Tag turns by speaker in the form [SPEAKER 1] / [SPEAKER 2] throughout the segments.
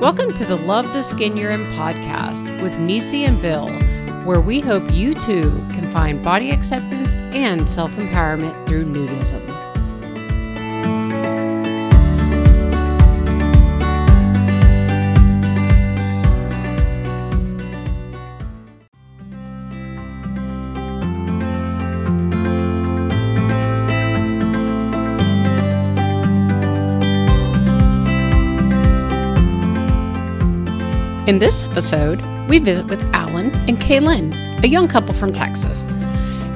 [SPEAKER 1] Welcome to the Love the Skin You're In podcast with Nisey and Bill, where we hope you too can find body acceptance and self empowerment through nudism. In this episode, we visit with Alan and Kaelyn, a young couple from Texas.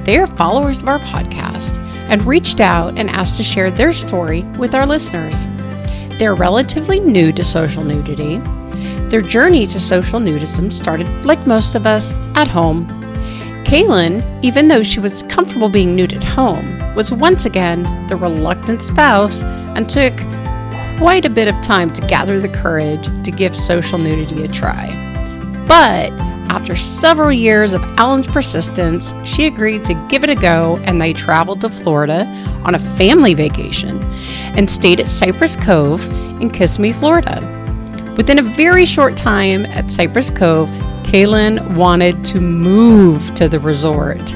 [SPEAKER 1] They are followers of our podcast and reached out and asked to share their story with our listeners. They're relatively new to social nudity. Their journey to social nudism started, like most of us, at home. Kaelyn, even though she was comfortable being nude at home, was once again the reluctant spouse and took quite a bit of time to gather the courage to give social nudity a try. But after several years of Alan's persistence, she agreed to give it a go and they traveled to Florida on a family vacation and stayed at Cypress Cove in Kissimmee, Florida. Within a very short time at Cypress Cove, Kaelyn wanted to move to the resort.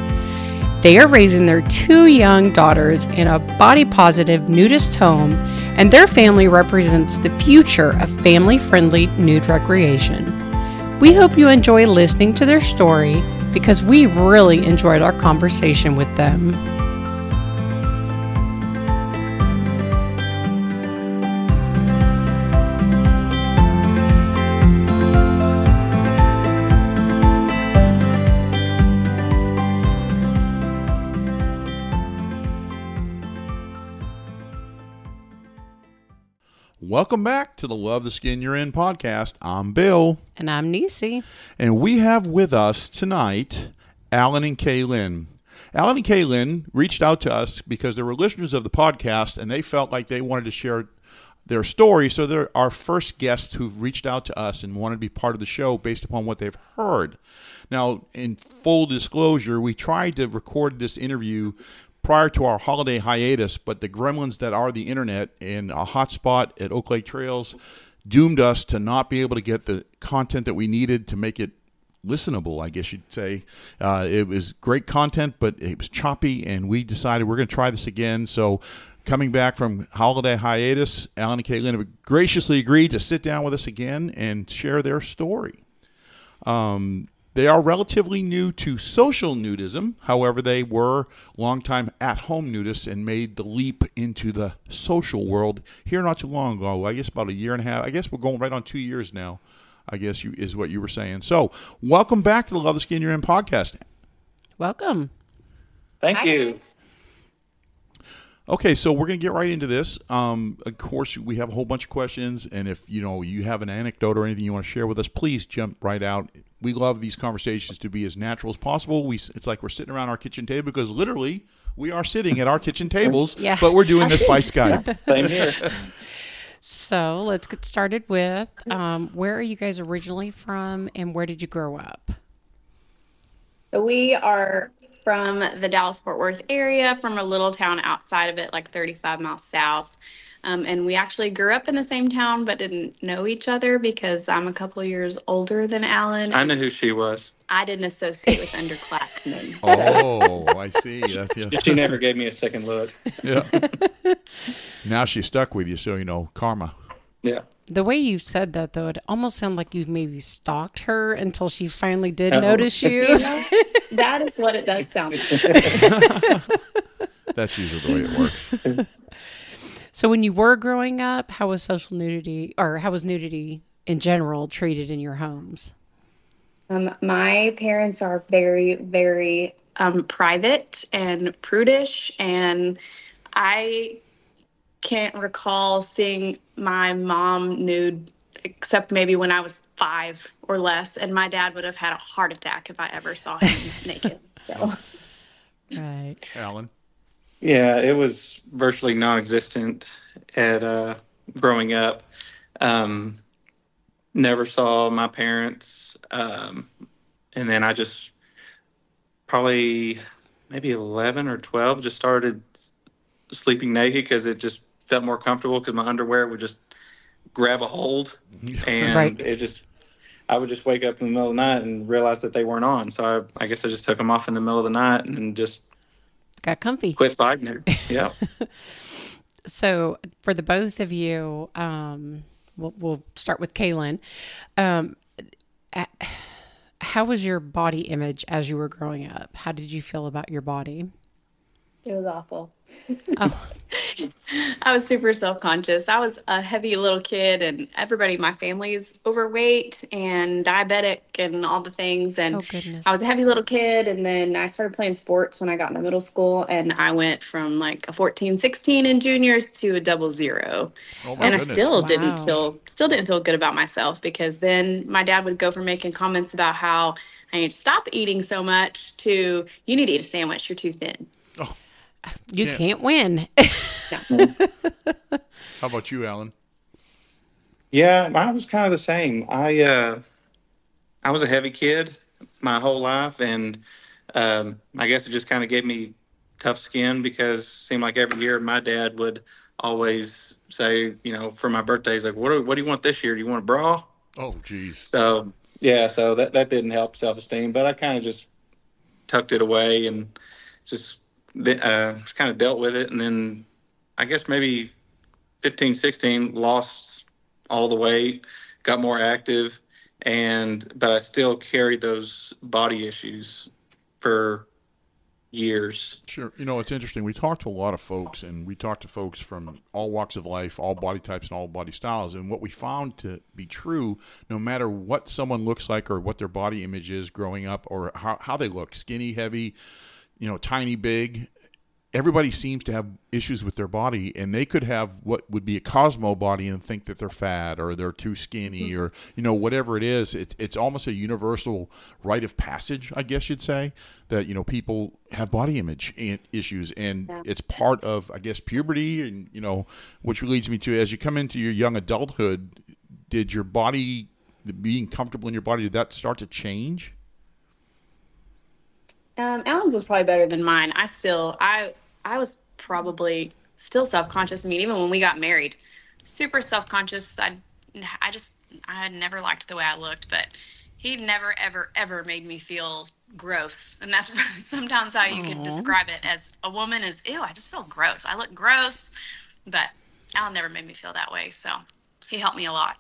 [SPEAKER 1] They are raising their two young daughters in a body positive nudist home and their family represents the future of family friendly nude recreation. We hope you enjoy listening to their story because we've really enjoyed our conversation with them.
[SPEAKER 2] Welcome back to the Love the Skin You're In podcast. I'm Bill.
[SPEAKER 1] And I'm Nisey.
[SPEAKER 2] And we have with us tonight Alan and Kaelyn. Alan and Kaelyn reached out to us because they were listeners of the podcast and they felt like they wanted to share their story. So they're our first guests who've reached out to us and wanted to be part of the show based upon what they've heard. Now, in full disclosure, we tried to record this interview prior to our holiday hiatus, but the gremlins that are the internet in a hotspot at Oaklake Trails doomed us to not be able to get the content that we needed to make it listenable, I guess you'd say. Uh, it was great content, but it was choppy, and we decided we're going to try this again. So, coming back from holiday hiatus, Alan and Kaelyn have graciously agreed to sit down with us again and share their story. Um, they are relatively new to social nudism. However, they were longtime at home nudists and made the leap into the social world here not too long ago. I guess about a year and a half. I guess we're going right on two years now, I guess you, is what you were saying. So, welcome back to the Love the Skin You're In podcast.
[SPEAKER 1] Welcome.
[SPEAKER 3] Thank Hi, you. Guys.
[SPEAKER 2] Okay, so we're going to get right into this. Um, of course, we have a whole bunch of questions, and if you know you have an anecdote or anything you want to share with us, please jump right out. We love these conversations to be as natural as possible. We it's like we're sitting around our kitchen table because literally we are sitting at our kitchen tables, yeah. but we're doing this by Skype.
[SPEAKER 3] Same here.
[SPEAKER 1] So let's get started with um, where are you guys originally from, and where did you grow up?
[SPEAKER 4] So we are from the Dallas Fort Worth area, from a little town outside of it, like 35 miles south. Um, and we actually grew up in the same town, but didn't know each other because I'm a couple years older than Alan.
[SPEAKER 3] I know who she was.
[SPEAKER 4] I didn't associate with underclassmen.
[SPEAKER 2] oh, I see. That's,
[SPEAKER 3] yeah. She never gave me a second look.
[SPEAKER 2] Yeah. now she's stuck with you, so you know karma.
[SPEAKER 3] Yeah.
[SPEAKER 1] The way you said that, though, it almost sounded like you maybe stalked her until she finally did oh. notice you. you know,
[SPEAKER 4] that is what it does sound like.
[SPEAKER 2] That's usually the way it works.
[SPEAKER 1] So, when you were growing up, how was social nudity, or how was nudity in general treated in your homes?
[SPEAKER 4] Um, my parents are very, very um, private and prudish, and I can't recall seeing my mom nude except maybe when I was five or less, and my dad would have had a heart attack if I ever saw him naked. So,
[SPEAKER 1] right,
[SPEAKER 2] Alan.
[SPEAKER 3] Yeah, it was virtually non-existent at uh, growing up. Um, never saw my parents, um, and then I just probably maybe eleven or twelve just started sleeping naked because it just felt more comfortable because my underwear would just grab a hold, and
[SPEAKER 1] Right.
[SPEAKER 3] it just I would just wake up in the middle of the night and realize that they weren't on. So I, I guess I just took them off in the middle of the night and just
[SPEAKER 1] Got comfy.
[SPEAKER 3] quit fighting it. Yeah.
[SPEAKER 1] So, for the both of you, um, we'll, we'll start with Kaelyn. Um, a- how was your body image as you were growing up? How did you feel about your body?
[SPEAKER 4] It was awful.
[SPEAKER 1] Oh.
[SPEAKER 4] I was super self conscious. I was a heavy little kid, and everybody in my family is overweight and diabetic and all the things. And
[SPEAKER 1] Oh.
[SPEAKER 4] I was a heavy little kid, and then I started playing sports when I got into middle school, and I went from like a 14, 16 in juniors to a double zero.
[SPEAKER 2] Oh my
[SPEAKER 4] and I still
[SPEAKER 1] Wow.
[SPEAKER 4] didn't feel still didn't feel good about myself because then my dad would go from making comments about how I need to stop eating so much to you need to eat a sandwich, you're too thin. Oh.
[SPEAKER 1] You
[SPEAKER 2] Yeah.
[SPEAKER 1] can't win.
[SPEAKER 2] How about you, Alan?
[SPEAKER 3] Yeah, I was kind of the same. I uh, I was a heavy kid my whole life, and um, I guess it just kind of gave me tough skin because it seemed like every year my dad would always say, you know, for my birthday, he's like, what do, what do you want this year? Do you want a bra?
[SPEAKER 2] Oh, geez.
[SPEAKER 3] So yeah, so that that didn't help self esteem, but I kind of just tucked it away and just uh, kind of dealt with it, and then I guess maybe 15, 16 lost all the weight, got more active, and but I still carried those body issues for years.
[SPEAKER 2] Sure. You know, it's interesting. We talked to a lot of folks, and we talked to folks from all walks of life, all body types, and all body styles. And what we found to be true, no matter what someone looks like or what their body image is growing up or how, how they look skinny, heavy, you know, tiny, big everybody seems to have issues with their body and they could have what would be a cosmo body and think that they're fat or they're too skinny hmm. or you know whatever it is. It, it's almost a universal rite of passage i guess you'd say that you know people have body image issues. And
[SPEAKER 4] Yeah.
[SPEAKER 2] it's part of i guess puberty and you know which leads me to as you come into your young adulthood did your body being comfortable in your body did that start to change
[SPEAKER 4] Um, Alan's was probably better than mine. I still, I, I was probably still self-conscious. I mean, even when we got married, super self-conscious. I, I just, I had never liked the way I looked, but he never, ever, ever made me feel gross. And that's sometimes how you can describe it as a woman is, ew, I just feel gross. I look gross, but Alan never made me feel that way. So he helped me a lot.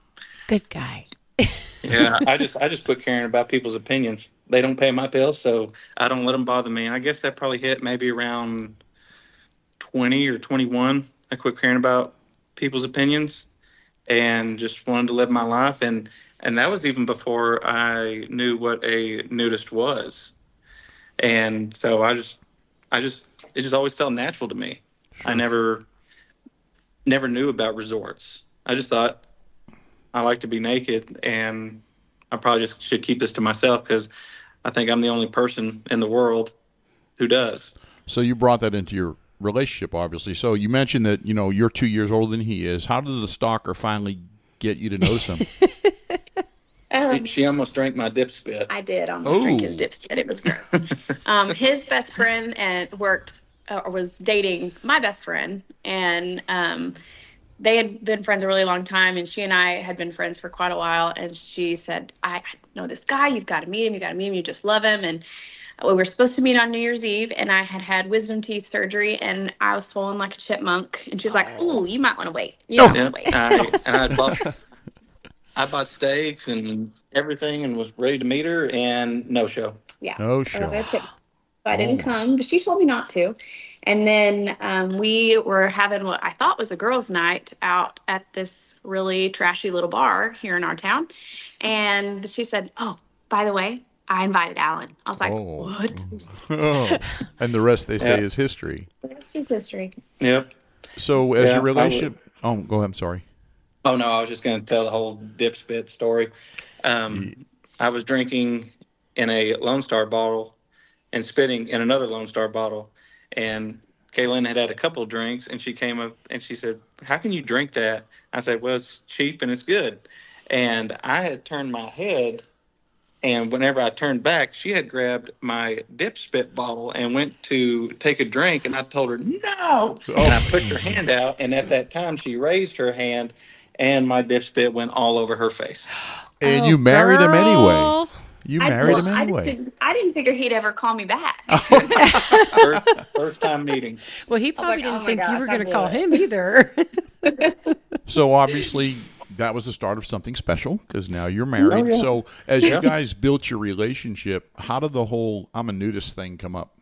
[SPEAKER 1] Good guy.
[SPEAKER 3] Yeah, I just I just quit caring about people's opinions. They don't pay my bills, so I don't let them bother me. And I guess that probably hit maybe around twenty or twenty one. I quit caring about people's opinions and just wanted to live my life. And and that was even before I knew what a nudist was. And so I just I just it just always felt natural to me. I never never knew about resorts. I just thought I like to be naked, and I probably just should keep this to myself because I think I'm the only person in the world who does.
[SPEAKER 2] So you brought that into your relationship, obviously. So you mentioned that you know you're two years older than he is. How did the stalker finally get you to notice him?
[SPEAKER 4] Um,
[SPEAKER 3] She almost drank my dip spit.
[SPEAKER 4] I did almost drink his
[SPEAKER 2] dip
[SPEAKER 4] spit. It was gross. um, his best friend and worked uh, or was dating my best friend, and um, they had been friends a really long time. And she and I had been friends for quite a while. And she said, "I, I know this guy. You've got to meet him. You got to meet him. You just love him." And we were supposed to meet on New Year's Eve, and I had had wisdom teeth surgery, and I was swollen like a chipmunk. And she was like, "Ooh, you might want to wait. You might
[SPEAKER 3] Yeah,
[SPEAKER 4] want to wait."
[SPEAKER 3] I, and I bought, I bought steaks and everything, and was ready to meet her, and no show.
[SPEAKER 4] Yeah.
[SPEAKER 2] No
[SPEAKER 4] I was
[SPEAKER 2] show.
[SPEAKER 4] their. So I didn't
[SPEAKER 2] Oh.
[SPEAKER 4] come, but she told me not to. And then um, we were having what I thought was a girls' night out at this really trashy little bar here in our town. And she said, Oh, by the way, I invited Alan. I was like,
[SPEAKER 2] Oh.
[SPEAKER 4] What?
[SPEAKER 2] Oh. and the rest they say
[SPEAKER 3] Yeah.
[SPEAKER 2] is history.
[SPEAKER 4] That's his history.
[SPEAKER 3] Yep.
[SPEAKER 2] So as
[SPEAKER 3] Yeah,
[SPEAKER 2] your relationship, oh, go ahead. I'm sorry.
[SPEAKER 3] Oh no, I was just going to tell the whole dip spit story. Um, I was drinking in a Lone Star bottle and spitting in another Lone Star bottle, and Kaelyn had had a couple of drinks, and she came up and she said, "How can you drink that?" I said, "Well, it's cheap and it's good." And I had turned my head, and whenever I turned back, she had grabbed my dip spit bottle and went to take a drink, and I told her no, and I pushed her oh. hand out, and at that time she raised her hand, and my dip spit went all over her face.
[SPEAKER 2] And
[SPEAKER 1] Oh,
[SPEAKER 2] you married him anyway.
[SPEAKER 1] Oh, girl.
[SPEAKER 2] You
[SPEAKER 4] I,
[SPEAKER 2] married
[SPEAKER 4] well,
[SPEAKER 2] him
[SPEAKER 4] I just
[SPEAKER 2] anyway.
[SPEAKER 4] didn't. I didn't figure he'd ever call me back.
[SPEAKER 3] First, first time meeting.
[SPEAKER 1] Well, he probably
[SPEAKER 4] like,
[SPEAKER 1] didn't
[SPEAKER 4] oh my
[SPEAKER 1] think you were going to call
[SPEAKER 4] it.
[SPEAKER 1] him either.
[SPEAKER 2] So obviously that was the start of something special because now you're oh, married.
[SPEAKER 3] Oh, yes.
[SPEAKER 2] So as you guys built your relationship, how did the whole "I'm a nudist" thing come up?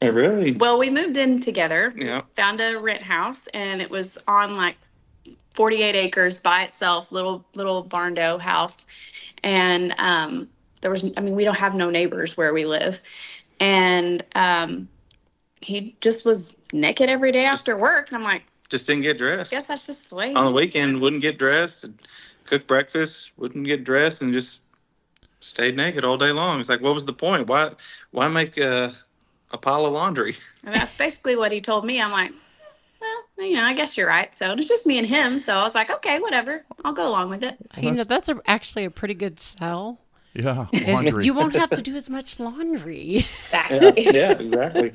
[SPEAKER 3] It really?
[SPEAKER 4] Well, we moved in together.
[SPEAKER 3] Yeah.
[SPEAKER 4] Found a rent house, and it was on like 48 acres by itself, little little barndo house, and um, there was. I mean, we don't have no neighbors where we live, and um, he just was naked every day after work, and I'm like,
[SPEAKER 3] Just didn't get dressed.
[SPEAKER 4] guess that's just the way.
[SPEAKER 3] On the weekend, wouldn't get dressed, and cook breakfast, wouldn't get dressed, and just stayed naked all day long. It's like, what was the point? Why, why make a, a pile of laundry?
[SPEAKER 4] And that's basically what he told me. I'm like, you know, I guess you're right. So it's just me and him. So I was like, okay, whatever. I'll go along with it.
[SPEAKER 1] you know, that's a, actually a pretty good sell.
[SPEAKER 2] Yeah, laundry.
[SPEAKER 1] You won't have to do as much laundry.
[SPEAKER 3] Yeah, yeah exactly.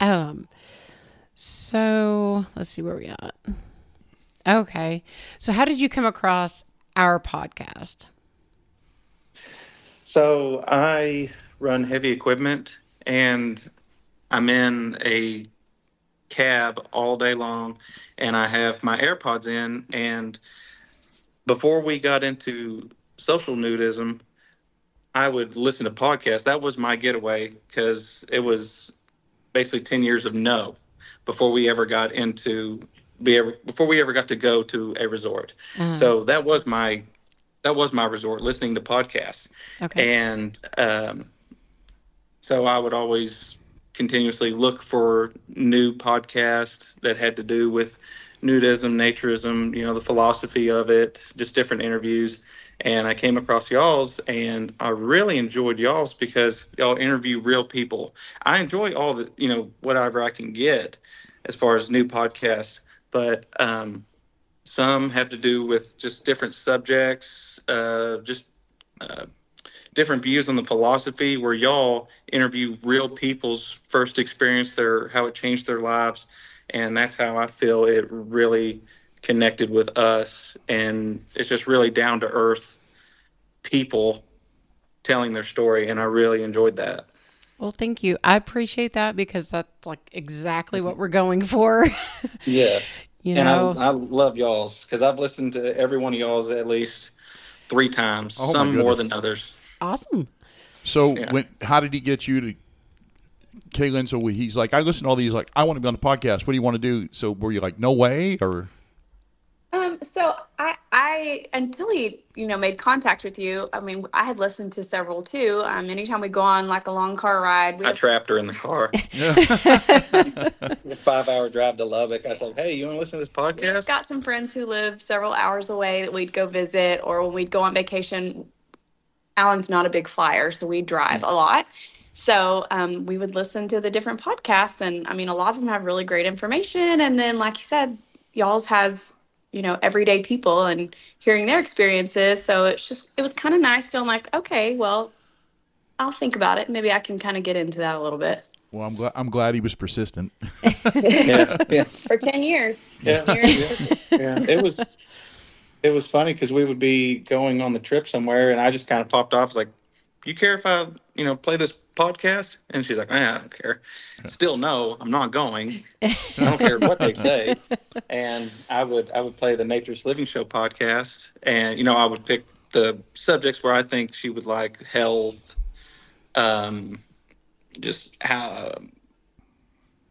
[SPEAKER 1] Um, so let's see where we at. Okay, so how did you come across our podcast?
[SPEAKER 3] So I run heavy equipment and I'm in a cab all day long and I have my AirPods in and before we got into social nudism I would listen to podcasts. That was my getaway because it was basically 10 years of no before we ever got into be ever before we ever got to go to a resort.
[SPEAKER 1] Uh,
[SPEAKER 3] So that was my that was my resort listening to podcasts
[SPEAKER 1] okay,
[SPEAKER 3] and um, so I would always continuously look for new podcasts that had to do with nudism, naturism, you know, the philosophy of it, just different interviews. And I came across y'all's, and I really enjoyed y'all's because y'all interview real people. I enjoy all the, you know, whatever I can get as far as new podcasts, but um, some have to do with just different subjects, uh, just uh, different views on the philosophy where y'all interview real people's first experience their how it changed their lives. And that's how i feel it really connected with us. And it's just really down to earth people telling their story. And i really enjoyed that.
[SPEAKER 1] Well, thank you. I appreciate that because that's like exactly what we're going for.
[SPEAKER 3] yeah.
[SPEAKER 1] You
[SPEAKER 3] and
[SPEAKER 1] know,
[SPEAKER 3] I, I love y'all's because i've listened to every one of y'all's at least three times
[SPEAKER 2] Oh,
[SPEAKER 3] some more than others
[SPEAKER 1] awesome.
[SPEAKER 2] So
[SPEAKER 3] Yeah.
[SPEAKER 2] when how did he get you to Kaelyn? So he's like, I listen to all these. Like, I want to be on the podcast. What do you want to do? So were you like, no way, or
[SPEAKER 4] Um, so I, I until he, you know, made contact with you. I mean, I had listened to several too. Um, anytime we go on like a long car ride, we
[SPEAKER 3] i
[SPEAKER 4] have,
[SPEAKER 3] trapped her in the car five hour drive to Lubbock. I said, "Hey, you want to listen to this
[SPEAKER 4] we've
[SPEAKER 3] podcast?"
[SPEAKER 4] got some friends who live several hours away that we'd go visit, or when we'd go on vacation. Alan's not a big flyer, so we drive a lot. So um, we would listen to the different podcasts, and I mean, a lot of them have really great information. And then, like you said, y'all's has you know everyday people and hearing their experiences. So it's just it was kind of nice feeling like, okay, well, I'll think about it. Maybe I can kind of get into that a little bit.
[SPEAKER 2] well, I'm glad I'm glad he was persistent.
[SPEAKER 3] yeah, yeah,
[SPEAKER 4] For ten years,
[SPEAKER 3] yeah.
[SPEAKER 4] 10 years.
[SPEAKER 3] yeah. It was it was funny because we would be going on the trip somewhere, and I just kind of popped off. Like, you care if I, you know, play this podcast?" And she's like, "Eh, "I don't care." Still, no, I'm not going. I don't care what they say. And I would I would play the Naturist Living Show podcast, and you know, I would pick the subjects where I think she would like health, um, just how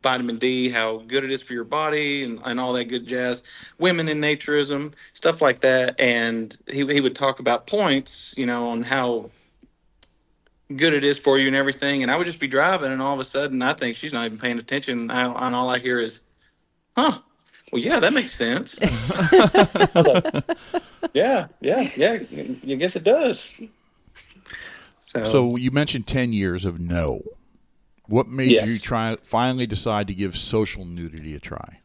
[SPEAKER 3] vitamin D, how good it is for your body, and, and all that good jazz. Women in naturism, stuff like that. And he, he would talk about points, you know, on how good it is for you and everything. And I would just be driving, and all of a sudden, I think she's not even paying attention. I, and all I hear is, huh. Well, yeah, that makes sense. I like, yeah, yeah, yeah. I guess it does. So,
[SPEAKER 2] So you mentioned ten years of no. What made you try finally decide to give social nudity a try?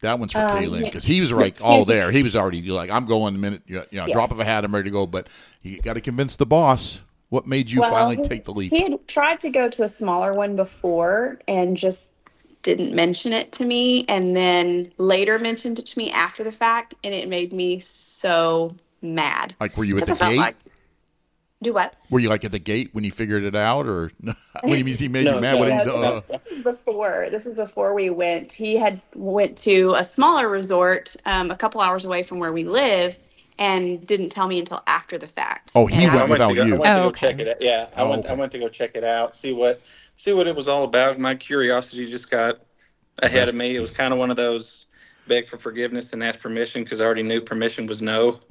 [SPEAKER 2] That one's for
[SPEAKER 4] Um,
[SPEAKER 2] Kaelyn
[SPEAKER 4] yeah.
[SPEAKER 2] because he was like all there. He was already like, I'm going the minute, you know, drop of a hat, I'm ready to go. But you got to convince the boss. What made you
[SPEAKER 4] Well,
[SPEAKER 2] finally
[SPEAKER 4] he-
[SPEAKER 2] take the leap?
[SPEAKER 4] He had tried to go to a smaller one before and just didn't mention it to me and then later mentioned it to me after the fact and it made me so mad.
[SPEAKER 2] Like, were you at the
[SPEAKER 4] Because I felt
[SPEAKER 2] gate?
[SPEAKER 4] like do what?
[SPEAKER 2] were you like at the gate when you figured it out, or when you mean he made
[SPEAKER 3] No,
[SPEAKER 2] you mad?
[SPEAKER 3] no,
[SPEAKER 2] what
[SPEAKER 4] No,
[SPEAKER 2] did he,
[SPEAKER 4] this,
[SPEAKER 2] uh,
[SPEAKER 4] is, this is before. This is before we went. He had went to a smaller resort um, a couple hours away from where we live, and didn't tell me until after the fact.
[SPEAKER 2] Oh, he
[SPEAKER 4] And
[SPEAKER 2] went
[SPEAKER 3] I went
[SPEAKER 2] without
[SPEAKER 3] to go,
[SPEAKER 2] you.
[SPEAKER 3] I went to
[SPEAKER 1] Oh,
[SPEAKER 3] go
[SPEAKER 1] okay.
[SPEAKER 3] check it out. Yeah, I
[SPEAKER 2] Oh,
[SPEAKER 3] went.
[SPEAKER 2] okay.
[SPEAKER 3] I went to go check it out, see what see what it was all about. My curiosity just got ahead of me. It was kind of one of those beg for forgiveness and ask permission because I already knew permission was no.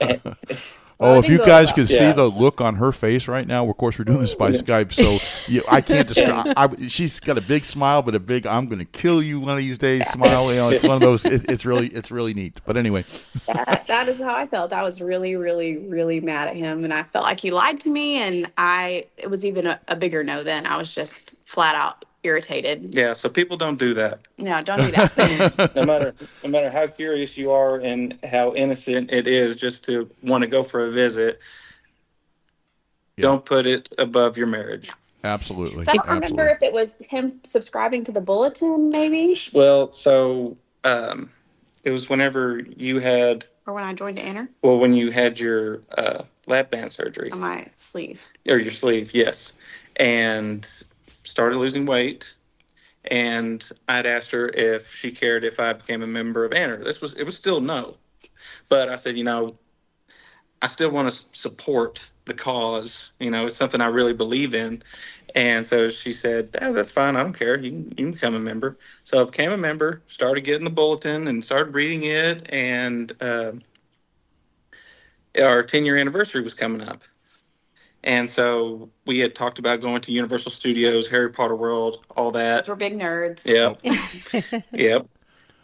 [SPEAKER 2] Oh,
[SPEAKER 4] it
[SPEAKER 2] if you guys
[SPEAKER 4] well.
[SPEAKER 2] could see
[SPEAKER 3] Yeah.
[SPEAKER 2] the look on her face right now, of course we're doing this by Skype, so you, I can't describe. I, she's got a big smile, but a big "I'm going to kill you one of these days" smile. You know, it's one of those. It, it's really, it's really neat. But anyway,
[SPEAKER 4] that, that is how I felt. I was really, really, really mad at him, and I felt like he lied to me. And I, it was even a, a bigger no. Then I was just flat out irritated.
[SPEAKER 3] Yeah, so people don't do that.
[SPEAKER 4] No, don't do that.
[SPEAKER 3] No matter no matter how curious you are and how innocent it is, just to want to go for a visit.
[SPEAKER 2] Yeah.
[SPEAKER 3] Don't put it above your marriage.
[SPEAKER 2] absolutely,
[SPEAKER 4] so I don't remember if it was him subscribing to the bulletin, maybe,
[SPEAKER 3] Well, so um, it was whenever you had
[SPEAKER 4] or when I joined AANR
[SPEAKER 3] well when you had your uh, lap band surgery.
[SPEAKER 4] on my sleeve.
[SPEAKER 3] or your sleeve, yes, and started losing weight. And I'd asked her if she cared if I became a member of AANR. This was it was still no, but I said, you know, I still want to support the cause. You know, it's something I really believe in. And so she said, oh, that's fine. I don't care. You can, you can become a member. So I became a member, started getting the bulletin and started reading it. And uh, our 10 year anniversary was coming up. And so we had talked about going to Universal Studios, Harry Potter World, all that.
[SPEAKER 4] We're big nerds.
[SPEAKER 3] Yep. yep.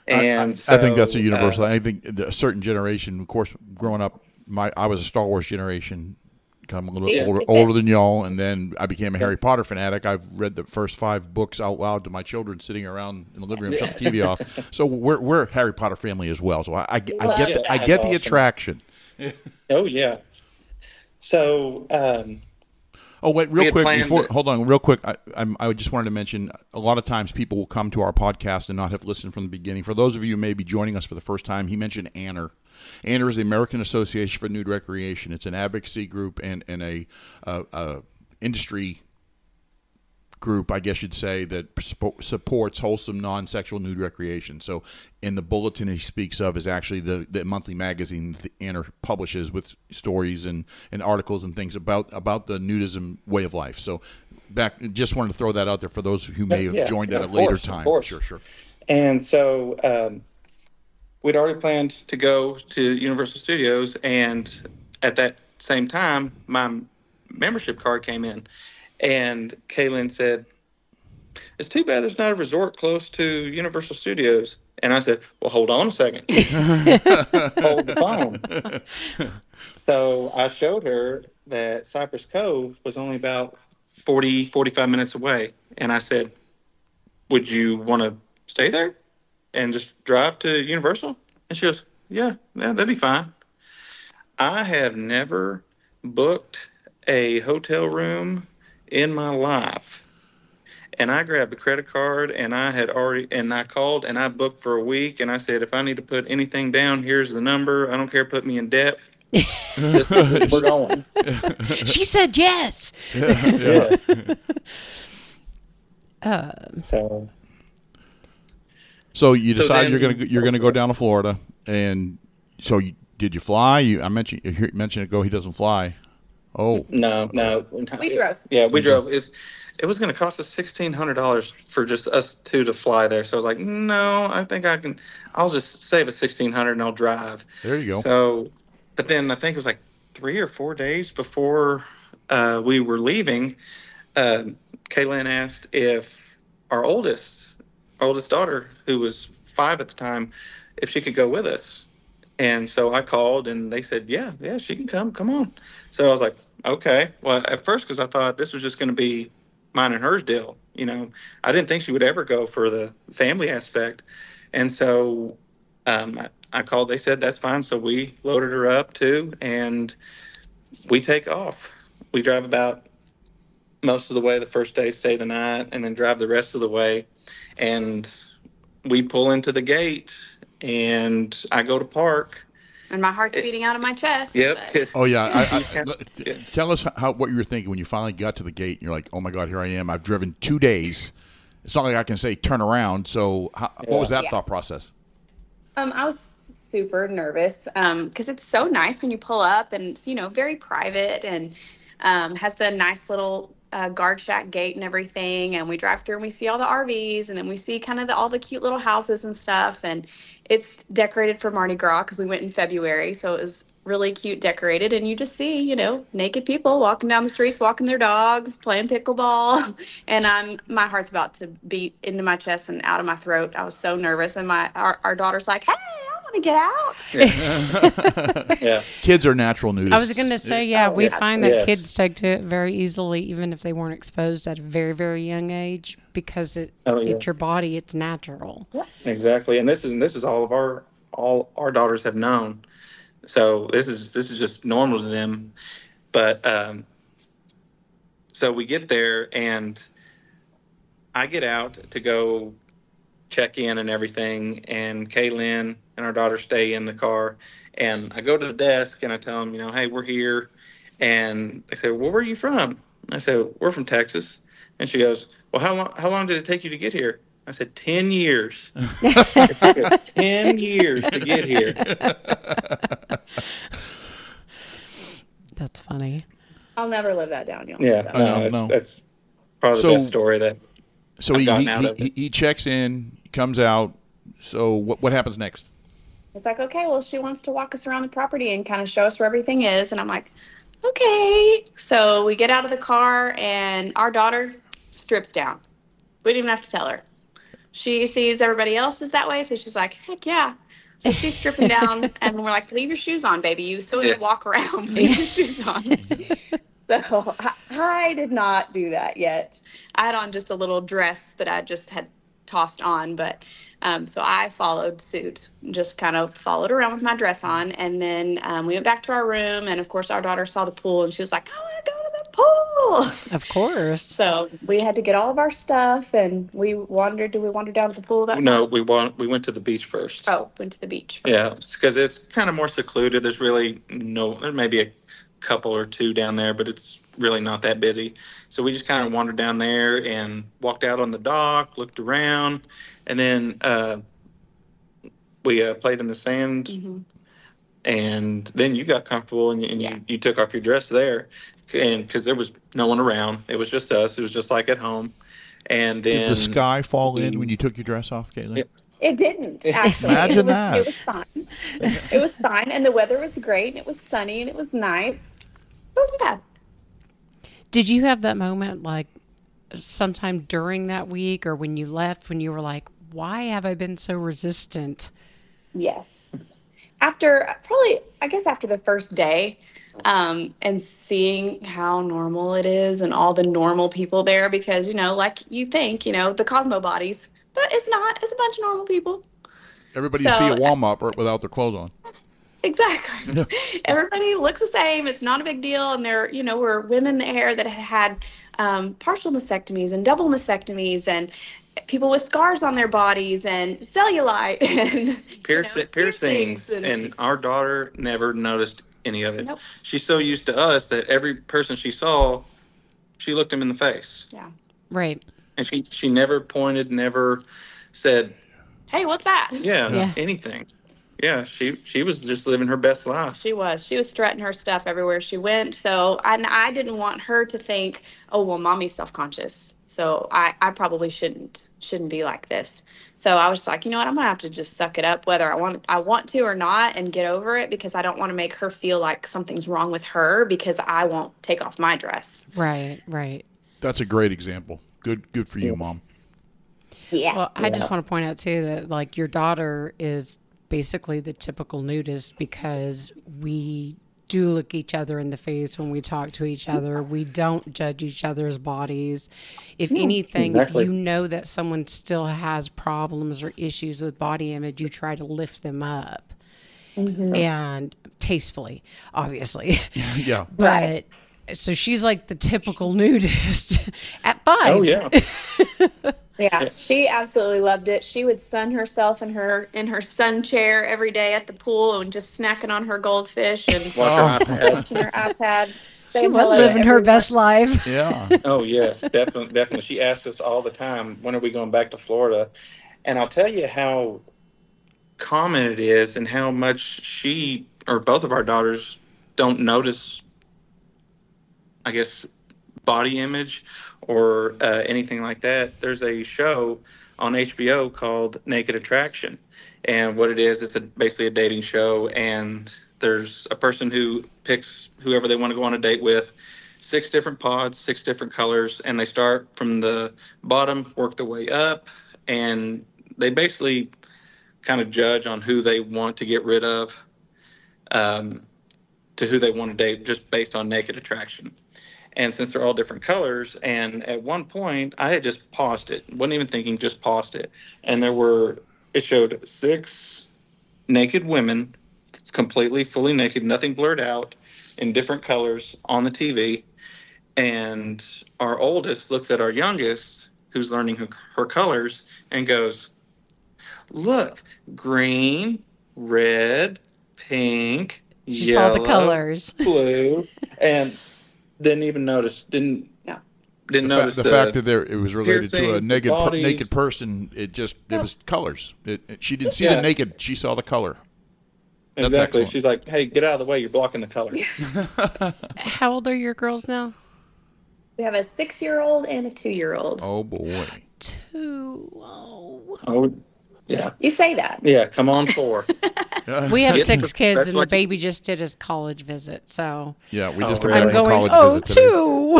[SPEAKER 3] And
[SPEAKER 2] I, I think that's a universal.
[SPEAKER 3] uh,
[SPEAKER 2] I think the- a certain generation, of course, growing up, my I was a Star Wars generation. I'm a little bit
[SPEAKER 4] Yeah.
[SPEAKER 2] older, older than y'all, and then I became a Harry Potter fanatic. I've read the first five books out loud to my children sitting around in the living room, shut the TV off. So we're we're a Harry Potter family as well. So I, I, I get
[SPEAKER 3] Well,
[SPEAKER 2] the, I
[SPEAKER 3] that's
[SPEAKER 2] get the attraction.
[SPEAKER 3] oh yeah. So um,
[SPEAKER 2] Oh wait, real quick before
[SPEAKER 3] to-
[SPEAKER 2] hold on, real quick. I, I'm, I just wanted to mention a lot of times people will come to our podcast and not have listened from the beginning. For those of you who may be joining us for the first time, he mentioned AANR. AANR is the American Association for Nude Recreation. It's an advocacy group and and a, uh uh industry group, I guess you'd say, that supports wholesome, non-sexual nude recreation. So, in the bulletin he speaks of is actually the, the monthly magazine that AANR publishes with stories and, and articles and things about about the nudism way of life. So, back just wanted to throw that out there for those who may have
[SPEAKER 3] Yeah,
[SPEAKER 2] joined
[SPEAKER 3] yeah,
[SPEAKER 2] at a later
[SPEAKER 3] course,
[SPEAKER 2] time. Sure, sure.
[SPEAKER 3] And so um, we'd already planned to go to Universal Studios, and at that same time, my membership card came in, and Kaelyn said, "It's too bad there's not a resort close to Universal Studios." And I said, "Well, hold on a second, hold the phone." so I showed her that Cypress Cove was only about 40, 45 minutes away, and I said, "Would you want to stay there and just drive to Universal?" And she goes, "Yeah, yeah, that'd be fine." I have never booked a hotel room in my life. And I grabbed the credit card and I had already and I called and I booked for a week and I said if I need to put anything down, here's the number. I don't care, put me in debt. We're going.
[SPEAKER 1] she said yes.
[SPEAKER 3] Yeah.
[SPEAKER 1] Uh,
[SPEAKER 3] So
[SPEAKER 2] So you
[SPEAKER 3] So
[SPEAKER 2] decided
[SPEAKER 3] then-
[SPEAKER 2] you're gonna you're gonna go down to Florida, and so you, did you fly? You I mentioned you hear- mentioned ago he doesn't fly. Oh,
[SPEAKER 3] no, no.
[SPEAKER 4] We drove.
[SPEAKER 3] Yeah, we drove. It, it was going to cost us sixteen hundred dollars for just us two to fly there. So I was like, no, I think I can. I'll just save a sixteen hundred and I'll drive.
[SPEAKER 2] there you go.
[SPEAKER 3] So, but then I think it was like three or four days before uh, we were leaving. Uh, Kaelyn asked if our oldest, our oldest daughter, who was five at the time, if she could go with us. And so I called, and they said, "Yeah, yeah, she can come. Come on." So I was like, "Okay." Well, at first, because I thought this was just going to be mine and hers deal. You know, I didn't think she would ever go for the family aspect. And so um, I, I called. They said that's fine. So we loaded her up too, and we take off. We drive about most of the way the first day, stay the night, and then drive the rest of the way. And we pull into the gate, and I go to park.
[SPEAKER 4] And my heart's beating out of my chest.
[SPEAKER 3] Yep.
[SPEAKER 4] but-
[SPEAKER 2] Oh yeah. I, I, tell us how what you were thinking when you finally got to the gate and you're like, oh my god, here I am. I've driven two days. It's not like I can say turn around. So how, what was that
[SPEAKER 4] Yeah.
[SPEAKER 2] thought process?
[SPEAKER 4] Um, I was super nervous because it's so nice when you pull up and it's, you know, very private and um, has the nice little uh, guard shack gate and everything. And we drive through and we see all the RVs and then we see kind of the, all the cute little houses and stuff. And it's decorated for Mardi Gras because we went in February. So it was really cute decorated. And you just see, you know, naked people walking down the streets, walking their dogs, playing pickleball. and I'm, my heart's about to beat into my chest and out of my throat. I was so nervous. And my, our, our daughter's like, hey, want to get out.
[SPEAKER 3] Yeah.
[SPEAKER 2] Kids are natural nudists.
[SPEAKER 1] I was going to say, yeah,
[SPEAKER 4] Oh,
[SPEAKER 1] we
[SPEAKER 4] yes.
[SPEAKER 1] find that
[SPEAKER 3] Yes.
[SPEAKER 1] kids take to it very easily, even if they weren't exposed at a very, very young age, because it
[SPEAKER 3] Oh, yeah.
[SPEAKER 1] it's your body, it's natural. Yeah.
[SPEAKER 3] Exactly, and this is and this is all of our all our daughters have known. So this is this is just normal to them. But um, so we get there, and I get out to go check in and everything, and Kaelyn and our daughter stay in the car. And I go to the desk and I tell them, you know, hey, we're here. And they say, well, where are you from? I said, we're from Texas. And she goes, well, how long how long did it take you to get here? I said, 10 years. It took us 10 years to get here.
[SPEAKER 1] That's funny.
[SPEAKER 4] I'll never live that down, y'all.
[SPEAKER 3] Yeah, no,
[SPEAKER 2] No,
[SPEAKER 3] that's,
[SPEAKER 2] no.
[SPEAKER 3] that's probably the
[SPEAKER 2] So-
[SPEAKER 3] best story that.
[SPEAKER 2] So
[SPEAKER 3] I've
[SPEAKER 2] he,
[SPEAKER 3] gotten
[SPEAKER 2] he,
[SPEAKER 3] of
[SPEAKER 2] he,
[SPEAKER 3] it.
[SPEAKER 2] he checks in, comes out. So what what happens next?
[SPEAKER 4] It's like, okay, well, she wants to walk us around the property and kind of show us where everything is. And I'm like, okay. So we get out of the car, and our daughter strips down. We didn't even have to tell her. She sees everybody else is that way, so she's like, heck yeah. So she's stripping down, and we're like, leave your shoes on, baby. You still need to walk around. Leave your shoes on. so I, I did not do that yet. I had on just a little dress that I just had tossed on, but um, so I followed suit, just kind of followed around with my dress on. And then um, we went back to our room. And of course, our daughter saw the pool and she was like, I want to go to the pool.
[SPEAKER 1] Of course.
[SPEAKER 4] So we had to get all of our stuff and we wandered. Did we wander down to the pool that
[SPEAKER 3] No,
[SPEAKER 4] night?
[SPEAKER 3] we want we went to the beach first.
[SPEAKER 4] Oh, went to the beach. First.
[SPEAKER 3] Yeah, because it's kind of more secluded. There's really no, there may be a couple or two down there, but it's really not that busy. So we just kind of wandered down there and walked out on the dock, looked around, and then uh, we uh, played in the sand.
[SPEAKER 4] Mhm.
[SPEAKER 3] And then you got comfortable and, and
[SPEAKER 4] Yeah.
[SPEAKER 3] you, you took off your dress there, and because there was no one around, it was just us. It was just like at home. And then
[SPEAKER 2] Did the sky fall in when you took your dress off, Kaelyn?
[SPEAKER 3] Yeah.
[SPEAKER 4] It didn't actually.
[SPEAKER 2] Imagine
[SPEAKER 4] it was,
[SPEAKER 2] that.
[SPEAKER 4] It was fine. it was fine, and the weather was great, and it was sunny, and it was nice. It wasn't bad.
[SPEAKER 1] Did you have that moment like sometime during that week or when you left when you were like, why have I been so resistant?
[SPEAKER 4] Yes. After probably, I guess after the first day, um, and seeing how normal it is and all the normal people there, because, you know, like you think, you know, the Cosmo bodies, but it's not. It's a bunch of normal people.
[SPEAKER 2] Everybody
[SPEAKER 4] So-
[SPEAKER 2] you see at Walmart or- without their clothes on.
[SPEAKER 4] Exactly. Everybody looks the same. It's not a big deal. And there, you know, were women there that had had um, partial mastectomies and double mastectomies and people with scars on their bodies and cellulite and
[SPEAKER 3] Pierce,
[SPEAKER 4] you know,
[SPEAKER 3] piercings,
[SPEAKER 4] piercings
[SPEAKER 3] and, our daughter never noticed any of it.
[SPEAKER 4] Nope.
[SPEAKER 3] She's so used to us that every person she saw, she looked him in the face, Yeah.
[SPEAKER 1] Right.
[SPEAKER 3] and she she never pointed, never said,
[SPEAKER 4] hey, what's that?
[SPEAKER 3] yeah,
[SPEAKER 1] Yeah.
[SPEAKER 3] anything. Yeah, she she was just living her best life.
[SPEAKER 4] She was. She was strutting her stuff everywhere she went. So, and I didn't want her to think, oh, well, mommy's self-conscious. So I, I probably shouldn't shouldn't be like this. So I was just like, you know what? I'm gonna have to just suck it up, whether I want I want to or not, and get over it because I don't want to make her feel like something's wrong with her because I won't take off my dress.
[SPEAKER 1] Right. Right.
[SPEAKER 2] That's a great example. Good good for you, mom.
[SPEAKER 4] Yeah.
[SPEAKER 1] Well, I just want to point out too that like your daughter is basically the typical nudist because we do look each other in the face when we talk to each other. We don't judge each other's bodies. If hmm. anything,
[SPEAKER 3] exactly.
[SPEAKER 1] if you know that someone still has problems or issues with body image, you try to lift them up. Mm-hmm. And tastefully, obviously.
[SPEAKER 2] yeah.
[SPEAKER 1] But so she's like the typical nudist at five.
[SPEAKER 3] Oh yeah.
[SPEAKER 4] Yeah, she absolutely loved it. She would sun herself in her in her sun chair every day at the pool and just snacking on her goldfish and
[SPEAKER 3] Watch her iPad.
[SPEAKER 4] watching her iPad.
[SPEAKER 1] She was living her best life.
[SPEAKER 2] Yeah.
[SPEAKER 3] Oh yes, definitely, definitely. She asks us all the time, "When are we going back to Florida?" And I'll tell you how common it is, and how much she or both of our daughters don't notice. I guess body image or uh, anything like that. There's a show on HBO called Naked Attraction, and what it is, it's a, basically a dating show, and there's a person who picks whoever they want to go on a date with six different pods, six different colors, and they start from the bottom, work their way up, and they basically kind of judge on who they want to get rid of, um, to who they want to date, just based on naked attraction. And since they're all different colors, and at one point I had just paused it, wasn't even thinking, just paused it, and there were it showed six naked women, completely fully naked, nothing blurred out, in different colors on the TV and our oldest looks at our youngest who's learning her, her colors and goes look green red pink
[SPEAKER 1] She
[SPEAKER 3] yellow
[SPEAKER 1] saw the colors.
[SPEAKER 3] blue and didn't even notice didn't
[SPEAKER 4] No.
[SPEAKER 3] didn't
[SPEAKER 2] The, fa-
[SPEAKER 3] notice
[SPEAKER 2] the fact that there it was related to a naked per- naked person, it just it was colors. It, it- she didn't see
[SPEAKER 3] Yeah.
[SPEAKER 2] the naked; she saw the color. That's
[SPEAKER 3] exactly
[SPEAKER 2] excellent.
[SPEAKER 3] she's like hey get out of the way you're blocking the color
[SPEAKER 1] How old are your girls now?
[SPEAKER 4] We have a six year old and a two year old.
[SPEAKER 2] Oh boy!
[SPEAKER 1] Two. Oh.
[SPEAKER 3] oh yeah
[SPEAKER 4] You say that.
[SPEAKER 3] yeah come on four
[SPEAKER 1] We have six kids, and the
[SPEAKER 3] what you-
[SPEAKER 1] baby just did his college visit. So
[SPEAKER 2] yeah, we
[SPEAKER 3] Oh,
[SPEAKER 2] just
[SPEAKER 3] really?
[SPEAKER 2] got
[SPEAKER 1] I'm going,
[SPEAKER 2] college
[SPEAKER 1] oh,
[SPEAKER 2] visit today.
[SPEAKER 1] two.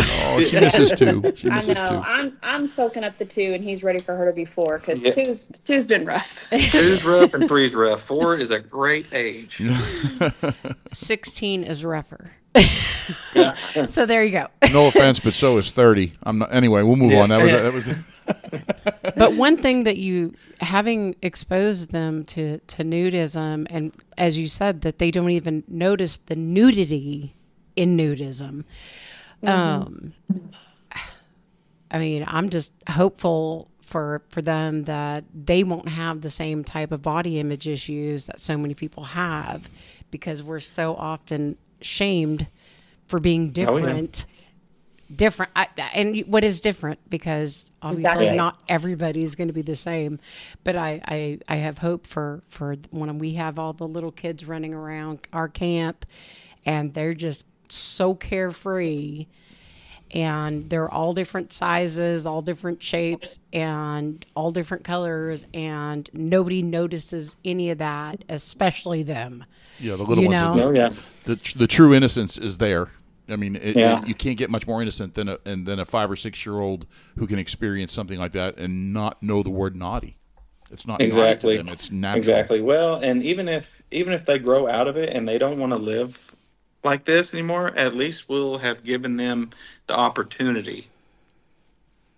[SPEAKER 2] Oh, she misses two. She
[SPEAKER 4] I know.
[SPEAKER 2] Two.
[SPEAKER 4] I'm I'm soaking up the two, and he's ready for her to be four because
[SPEAKER 3] Yeah.
[SPEAKER 4] two's two's been rough.
[SPEAKER 3] two's rough and three's rough four is a great age
[SPEAKER 1] 16 is rougher.
[SPEAKER 3] Yeah.
[SPEAKER 1] So there you go.
[SPEAKER 2] No offense, but so is thirty. I'm not. Anyway, we'll move
[SPEAKER 3] Yeah.
[SPEAKER 2] on. That was that was.
[SPEAKER 1] but one thing that you having exposed them to to nudism and as you said that they don't even notice the nudity in nudism um i mean i'm just hopeful for for them that they won't have the same type of body image issues that so many people have because we're so often shamed for being
[SPEAKER 3] Oh, yeah.
[SPEAKER 1] different different I, and what is different because obviously
[SPEAKER 4] Exactly.
[SPEAKER 1] not everybody's going to be the same but I, I i have hope for for when we have all the little kids running around our camp and they're just so carefree and they're all different sizes all different shapes and all different colors and nobody notices any of that especially them
[SPEAKER 2] Yeah, the little
[SPEAKER 1] You
[SPEAKER 2] ones. are
[SPEAKER 1] know?
[SPEAKER 3] oh yeah
[SPEAKER 2] the the true innocence is there. I mean, it,
[SPEAKER 3] Yeah.
[SPEAKER 2] it- you can't get much more innocent than a and than a five or six year old who can experience something like that and not know the word naughty. It's not
[SPEAKER 3] exactly
[SPEAKER 2] to them. It's natural.
[SPEAKER 3] exactly well and even if even if they grow out of it and they don't want to live like this anymore at least we'll have given them the opportunity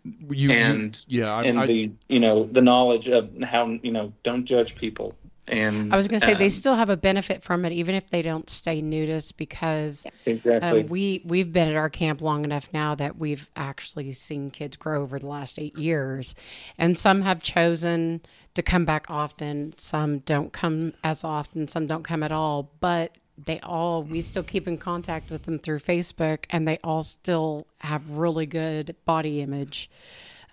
[SPEAKER 2] You, you-
[SPEAKER 3] and
[SPEAKER 2] yeah, I,
[SPEAKER 3] and
[SPEAKER 2] I,
[SPEAKER 3] the you know the knowledge of how you know don't judge people and
[SPEAKER 1] i was going to say they
[SPEAKER 3] um,
[SPEAKER 1] still have a benefit from it even if they don't stay nudists because
[SPEAKER 3] exactly
[SPEAKER 1] Um, we we've been at our camp long enough now that we've actually seen kids grow over the last eight years, and some have chosen to come back often. Some don't come as often. Some don't come at all. But they all we still keep in contact with them through Facebook, and they all still have really good body image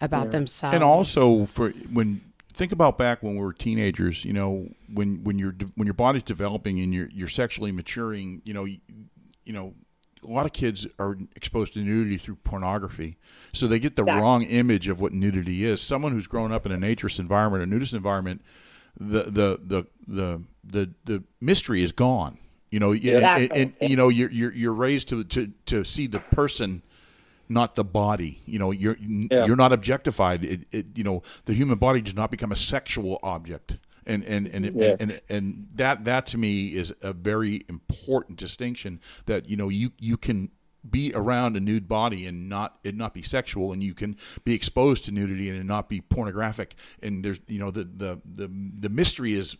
[SPEAKER 1] about themselves.
[SPEAKER 2] and also for when think about back when we were teenagers, you know, when when you're when your body's developing and you're you're sexually maturing, you know, you, you know, a lot of kids are exposed to nudity through pornography, so they get the
[SPEAKER 4] Exactly.
[SPEAKER 2] wrong image of what nudity is. Someone who's grown up in a naturist environment or nudist environment, the the the the the, the mystery is gone. You know, and,
[SPEAKER 4] Exactly.
[SPEAKER 2] and, and, you know you're you're you're raised to to to see the person not the body. You know, you're
[SPEAKER 3] Yeah.
[SPEAKER 2] you're not objectified. It, it, you know, the human body does not become a sexual object, and and and, it-
[SPEAKER 3] Yes.
[SPEAKER 2] and and that that to me is a very important distinction. That you know you you can be around a nude body and not it not be sexual, and you can be exposed to nudity and not be pornographic. And there's you know the the the the mystery is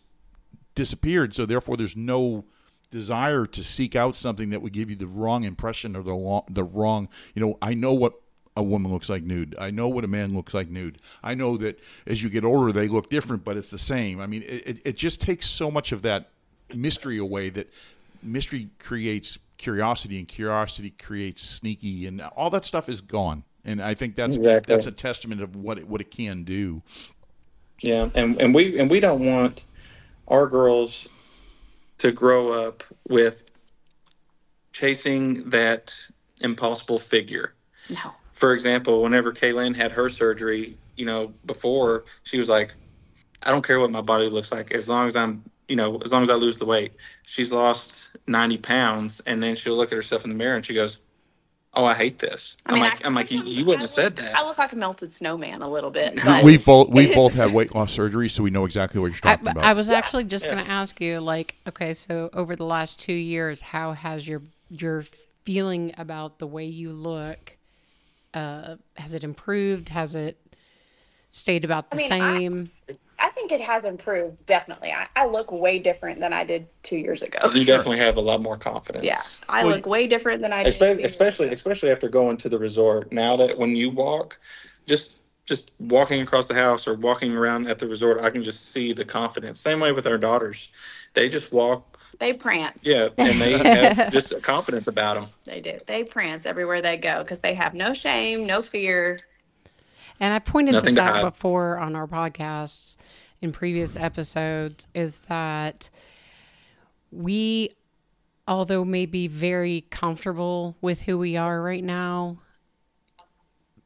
[SPEAKER 2] disappeared, so therefore there's no desire to seek out something that would give you the wrong impression or the lo- the wrong. You know, I know what a woman looks like nude. I know what a man looks like nude. I know that as you get older, they look different, but it's the same. I mean, it, it, it just takes so much of that mystery away that mystery creates curiosity and curiosity creates sneaky and all that stuff is gone. And I think that's
[SPEAKER 3] Exactly.
[SPEAKER 2] that's a testament of what it, what it can do.
[SPEAKER 3] Yeah, and and we and we don't want our girls to grow up with chasing that impossible figure.
[SPEAKER 4] No.
[SPEAKER 3] For example, whenever Kaelyn had her surgery, you know, before she was like, I don't care what my body looks like as long as I'm, you know, as long as I lose the weight. She's lost 90 pounds, and then she'll look at herself in the mirror and she goes, "Oh, I hate this."
[SPEAKER 4] I mean,
[SPEAKER 3] am like,
[SPEAKER 4] I-
[SPEAKER 3] I'm like, you, you wouldn't
[SPEAKER 4] I
[SPEAKER 3] have said
[SPEAKER 4] look-
[SPEAKER 3] that.
[SPEAKER 4] I look like a melted snowman a little bit. But
[SPEAKER 2] We've both we both had weight loss surgery, so we know exactly what you're
[SPEAKER 1] I,
[SPEAKER 2] talking about.
[SPEAKER 1] I was actually just
[SPEAKER 3] Yeah.
[SPEAKER 1] going to ask you, like, okay, so over the last two years, how has your your feeling about the way you look? Uh, has it improved? Has it stayed about the
[SPEAKER 4] I mean, I-
[SPEAKER 1] same?
[SPEAKER 4] I think it has improved, definitely. I, I look way different than I did two years ago.
[SPEAKER 3] you definitely have a lot more confidence.
[SPEAKER 4] Yeah, I
[SPEAKER 2] Well,
[SPEAKER 4] look way different than I did. two
[SPEAKER 3] especially
[SPEAKER 4] years
[SPEAKER 3] especially,
[SPEAKER 4] ago.
[SPEAKER 3] especially after going to the resort. Now that when you walk, just just walking across the house or walking around at the resort, I can just see the confidence. Same way with our daughters, they just walk.
[SPEAKER 4] They prance.
[SPEAKER 3] Yeah, and they have just confidence about them.
[SPEAKER 4] They do. They prance everywhere they go because they have no shame, no fear.
[SPEAKER 1] And I pointed
[SPEAKER 3] Nothing
[SPEAKER 1] this out
[SPEAKER 3] hide.
[SPEAKER 1] before on our podcasts in previous episodes is that we, although may be very comfortable with who we are right now,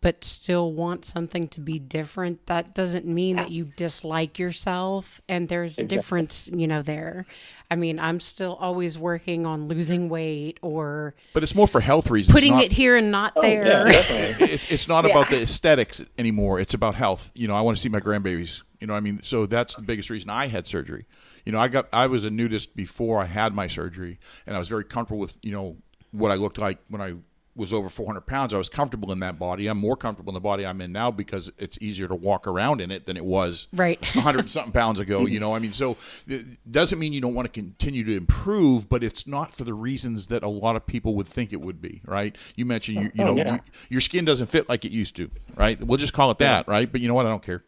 [SPEAKER 1] but still want something to be different, that doesn't mean that you dislike yourself. And there's a difference, you know, there. I mean, I'm still always working on losing weight or
[SPEAKER 2] but it's more for health reasons.
[SPEAKER 1] putting
[SPEAKER 2] not-
[SPEAKER 1] it here and not oh,
[SPEAKER 3] Yeah,
[SPEAKER 1] there.
[SPEAKER 3] definitely.
[SPEAKER 2] it's it's not about the aesthetics anymore. It's about health. You know, I want to see my grandbabies. You know, what I mean, so that's the biggest reason I had surgery. You know, I got I was a nudist before I had my surgery, and I was very comfortable with you know what I looked like when I was over 400 pounds. I was comfortable in that body. I'm more comfortable in the body I'm in now because it's easier to walk around in it than it was
[SPEAKER 1] Right.
[SPEAKER 2] 100 something pounds ago. You know, I mean, so it doesn't mean you don't want to continue to improve, but it's not for the reasons that a lot of people would think it would be, right? You mentioned you, you
[SPEAKER 3] Oh,
[SPEAKER 2] know
[SPEAKER 3] yeah.
[SPEAKER 2] you, your skin doesn't fit like it used to, right? We'll just call it that, right? But you know what? I don't care.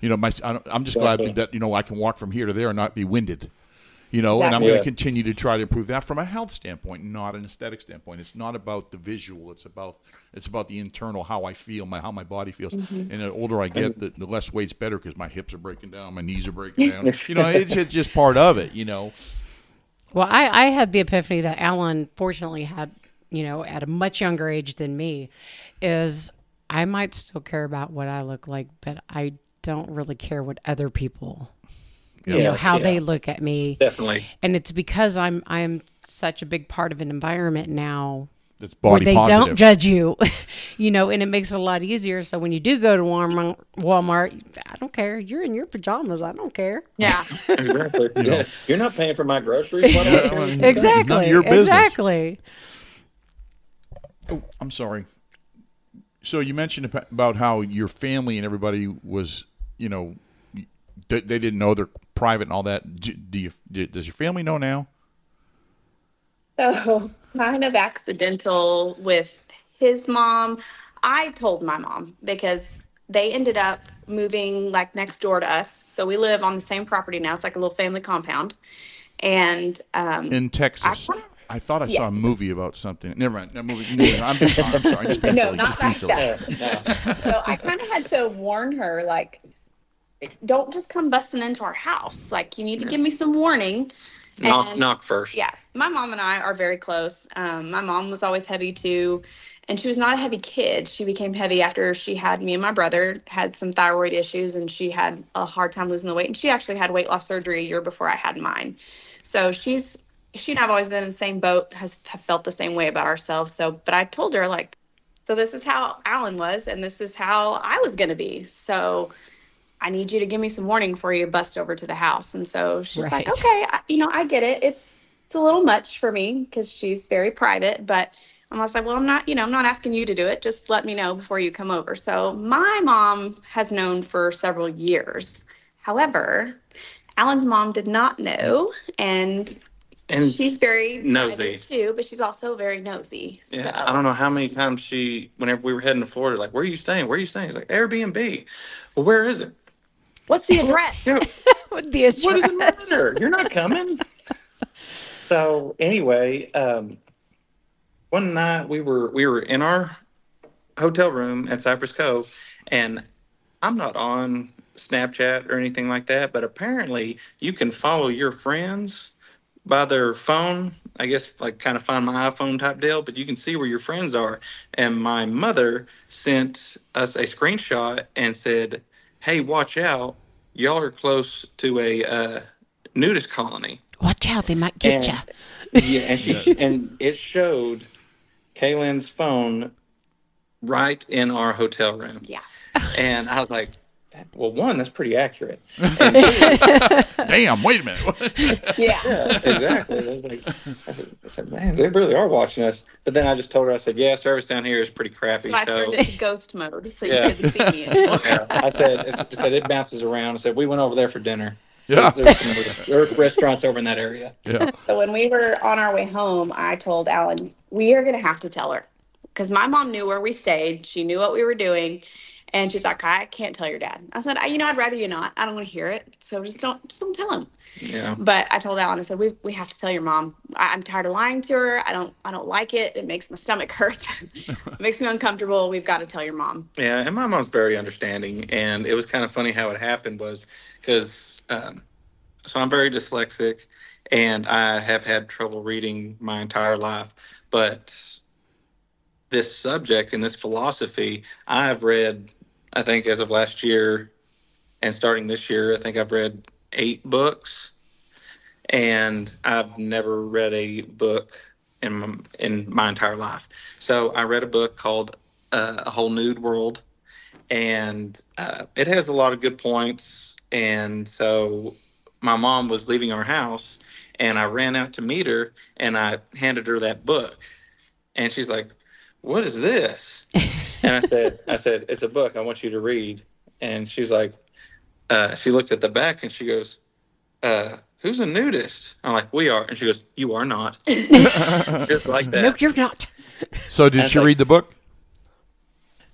[SPEAKER 2] You know, my I don't, I'm just
[SPEAKER 3] Exactly.
[SPEAKER 2] glad that you know I can walk from here to there and not be winded. You know, and I'm
[SPEAKER 4] Exactly.
[SPEAKER 2] going to continue to try to improve that from a health standpoint, not an aesthetic standpoint. It's not about the visual; it's about it's about the internal, how I feel, my how my body feels. Mm-hmm. And the older I get, the, the less weight's better because my hips are breaking down, my knees are breaking down. you know, it's just- just part of it. You know,
[SPEAKER 1] Well, I, I had the epiphany that Alan fortunately had, you know, at a much younger age than me, is I might still care about what I look like, but I don't really care what other people, you
[SPEAKER 3] Yeah,
[SPEAKER 1] know, how
[SPEAKER 3] yeah.
[SPEAKER 1] they look at me.
[SPEAKER 3] Definitely.
[SPEAKER 1] And it's because I'm I'm such a big part of an environment now
[SPEAKER 2] that's
[SPEAKER 1] where they
[SPEAKER 2] positive.
[SPEAKER 1] don't judge you, you know, and it makes it a lot easier. So when you do go to Walmart, Walmart, I don't care. You're in your pajamas. I don't care.
[SPEAKER 4] Yeah.
[SPEAKER 3] Exactly. yeah. You're not paying for my groceries. What am I
[SPEAKER 2] Yeah,
[SPEAKER 3] doing?
[SPEAKER 2] well,
[SPEAKER 1] Exactly.
[SPEAKER 2] None of your business.
[SPEAKER 1] Exactly.
[SPEAKER 2] Oh, I'm sorry. So you mentioned about how your family and everybody was, you know, they, they didn't know they're private and all that. Do, do you? Do, does your family know now?
[SPEAKER 4] So kind of accidental with his mom. I told my mom because they ended up moving like next door to us. So we live on the same property now. It's like a little family compound. And um,
[SPEAKER 2] In Texas.
[SPEAKER 4] I-
[SPEAKER 2] I thought I saw a movie about something. Never mind. That movie. no, I'm just. I'm sorry. Just
[SPEAKER 4] No,
[SPEAKER 2] silly.
[SPEAKER 4] not
[SPEAKER 2] Just being
[SPEAKER 4] that
[SPEAKER 2] silly.
[SPEAKER 4] stuff.
[SPEAKER 3] No.
[SPEAKER 4] so I kind of had to warn her, like, don't just come busting into our house. Like, you need to give me some warning.
[SPEAKER 3] Knock,
[SPEAKER 4] And-
[SPEAKER 3] knock first.
[SPEAKER 4] Yeah, my mom and I are very close. Um, my mom was always heavy too, and she was not a heavy kid. She became heavy after she had me and my brother had some thyroid issues, and she had a hard time losing the weight. And she actually had weight loss surgery a year before I had mine. So she's she and I've always been in the same boat. Has have felt the same way about ourselves. So, but I told her like, so this is how Alan was, and this is how I was gonna be. So. I need you to give me some warning before you bust over to the house. And so she's like, okay, I, you know, I get it. It's it's a little much for me because she's very private, but I'm also like, well, I'm not, you know, I'm not asking you to do it. Just let me know before you come over. So my mom has known for several years. However, Alan's mom did not know, and
[SPEAKER 3] and
[SPEAKER 4] she's very
[SPEAKER 3] Nosy.
[SPEAKER 4] too, but she's also very nosy.
[SPEAKER 3] yeah. I don't know how many times she, whenever we were heading to Florida, like, where are you staying? Where are you staying? It's like Airbnb. Well, where is it?
[SPEAKER 4] What's the address?
[SPEAKER 3] Yeah,
[SPEAKER 1] With the
[SPEAKER 3] what does it
[SPEAKER 1] address.
[SPEAKER 3] matter? You're not coming. so anyway, um, one night we were we were in our hotel room at Cypress Cove, and I'm not on Snapchat or anything like that, but apparently you can follow your friends by their phone. I guess like kind of find my iPhone type deal, but you can see where your friends are. And my mother sent us a screenshot and said, "Hey, watch out! Y'all are close to a uh, nudist colony."
[SPEAKER 1] Watch out, they might get
[SPEAKER 3] And-
[SPEAKER 1] you.
[SPEAKER 3] Yeah, and she and it showed Kaelyn's phone right in our hotel room.
[SPEAKER 4] Yeah.
[SPEAKER 3] And I was like, well, one, that's pretty accurate.
[SPEAKER 2] Damn, wait a minute.
[SPEAKER 4] Yeah.
[SPEAKER 3] Yeah, exactly. I was like, I said, man, they really are watching us. But then I just told her, I said, yeah, service down here is pretty crappy.
[SPEAKER 4] So I
[SPEAKER 3] So,
[SPEAKER 4] turned it to ghost mode so
[SPEAKER 3] Yeah.
[SPEAKER 4] you couldn't see me
[SPEAKER 3] yeah, I said, I said it bounces around. I said we went over there for dinner.
[SPEAKER 2] yeah,
[SPEAKER 3] There's some, there are restaurants over in that area.
[SPEAKER 2] yeah.
[SPEAKER 4] So when we were on our way home, I told Alan, we are going to have to tell her because my mom knew where we stayed. She knew what we were doing. And she's like, I can't tell your dad. I said, I, you know, I'd rather you not. I don't want to hear it. So just don't, just don't tell him.
[SPEAKER 3] Yeah.
[SPEAKER 4] But I told Alan, I said, we, we have to tell your mom. I, I'm tired of lying to her. I don't, I don't like it. It makes my stomach hurt. it makes me uncomfortable. We've got to tell your mom.
[SPEAKER 3] Yeah, and my mom's very understanding, and it was kind of funny how it happened was because um, so I'm very dyslexic, and I have had trouble reading my entire life, but this subject and this philosophy I've read, I think as of last year, and starting this year, I think I've read eight books, and I've never read a book in my, in my entire life. So I read a book called uh, a whole nude world. And uh, it has a lot of good points. And so my mom was leaving our house and i ran out to meet her and i handed her that book. And she's like what is this and i said i said it's a book i want you to read and she was like uh, she looked at the back and she goes uh, who's a nudist i'm like we are and she goes you are not just like that
[SPEAKER 1] No, you're not.
[SPEAKER 2] So did
[SPEAKER 3] That's
[SPEAKER 2] she
[SPEAKER 3] like-
[SPEAKER 2] read the book?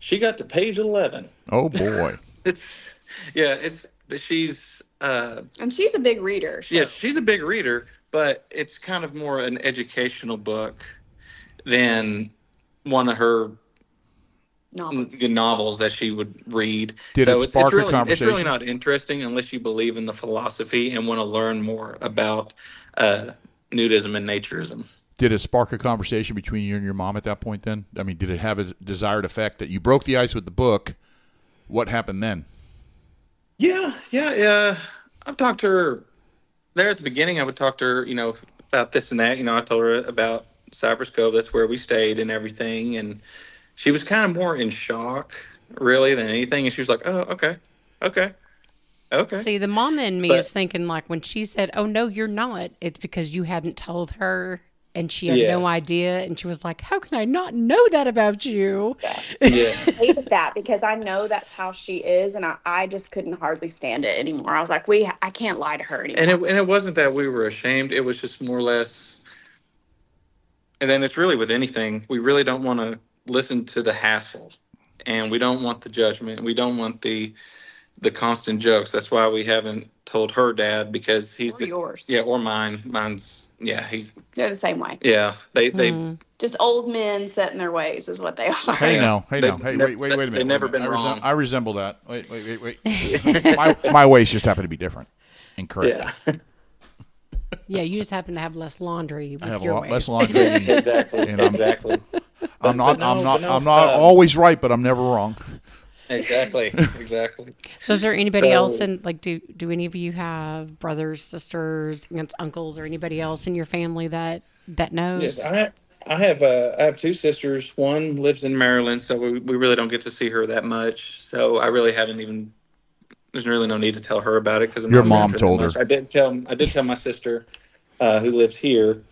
[SPEAKER 3] she got to page 11
[SPEAKER 2] Oh boy.
[SPEAKER 3] it's yeah it's she's uh
[SPEAKER 4] And she's a big reader. So.
[SPEAKER 3] yeah she's a big reader but it's kind of more an educational book than one of her
[SPEAKER 4] Novels.
[SPEAKER 3] novels that she would read
[SPEAKER 2] Did
[SPEAKER 3] so
[SPEAKER 2] it spark
[SPEAKER 3] it's
[SPEAKER 2] a
[SPEAKER 3] really, it's
[SPEAKER 2] conversation?
[SPEAKER 3] really not interesting unless you believe in the philosophy and want to learn more about uh nudism and naturism
[SPEAKER 2] Did it spark a conversation between you and your mom at that point? Then, I mean, did it have a desired effect that you broke the ice with the book? What happened then?
[SPEAKER 3] Yeah, yeah, yeah. I've talked to her there at the beginning. I would talk to her, you know, about this and that. You know, I told her about Cypress Cove. That's where we stayed and everything. And she was kind of more in shock, really, than anything. And she was like, "Oh, okay, okay, okay."
[SPEAKER 1] See, the mama in me
[SPEAKER 3] But-
[SPEAKER 1] is thinking like when she said, "Oh no, you're not," it's because you hadn't told her and she had no idea, and she was like, "How can I not know that about you?"
[SPEAKER 3] yeah,
[SPEAKER 4] hated that because I know that's how she is, and I, I just couldn't hardly stand it anymore. I was like, we, I can't lie to her anymore.
[SPEAKER 3] and it and it wasn't that we were ashamed. It was just more or less. And then it's really with anything, we really don't want to listen to the hassle, and we don't want the judgment. We don't want the the constant jokes. That's why we haven't told her dad because he's
[SPEAKER 4] or
[SPEAKER 3] the,
[SPEAKER 4] yours.
[SPEAKER 3] yeah, or mine. Mine's yeah, he's
[SPEAKER 4] They're the same way.
[SPEAKER 3] yeah. They they
[SPEAKER 1] Hmm.
[SPEAKER 4] Just old men set in their ways is what they are.
[SPEAKER 2] Hey
[SPEAKER 3] Yeah.
[SPEAKER 2] now, hey
[SPEAKER 3] They-
[SPEAKER 2] now, hey,
[SPEAKER 3] they've-
[SPEAKER 2] wait, wait, wait a minute.
[SPEAKER 3] they've
[SPEAKER 2] wait a
[SPEAKER 3] never
[SPEAKER 2] minute.
[SPEAKER 3] been
[SPEAKER 2] I, resem-
[SPEAKER 3] wrong.
[SPEAKER 2] I resemble that. Wait, wait, wait, wait. my, my ways just happen to be different and correct.
[SPEAKER 3] yeah,
[SPEAKER 1] Yeah, you just happen to have less laundry with
[SPEAKER 2] I have a lot
[SPEAKER 1] ways.
[SPEAKER 2] less laundry. and
[SPEAKER 3] exactly,
[SPEAKER 2] And I'm-
[SPEAKER 3] exactly,
[SPEAKER 2] I'm not.
[SPEAKER 3] no,
[SPEAKER 2] I'm not.
[SPEAKER 3] no,
[SPEAKER 2] I'm not
[SPEAKER 3] uh,
[SPEAKER 2] always right, but I'm never wrong.
[SPEAKER 3] exactly, exactly.
[SPEAKER 1] So, is there anybody
[SPEAKER 3] So-
[SPEAKER 1] else in like do do any of you have brothers, sisters, aunts, uncles, or anybody else in your family that that knows?
[SPEAKER 3] Yes, I I have uh, I have two sisters. One lives in Maryland, so we, we really don't get to see her that much. So I really haven't even. There's really no need to tell her about it because
[SPEAKER 2] Your mom told her.
[SPEAKER 3] I did tell I did tell my sister, uh, who lives here.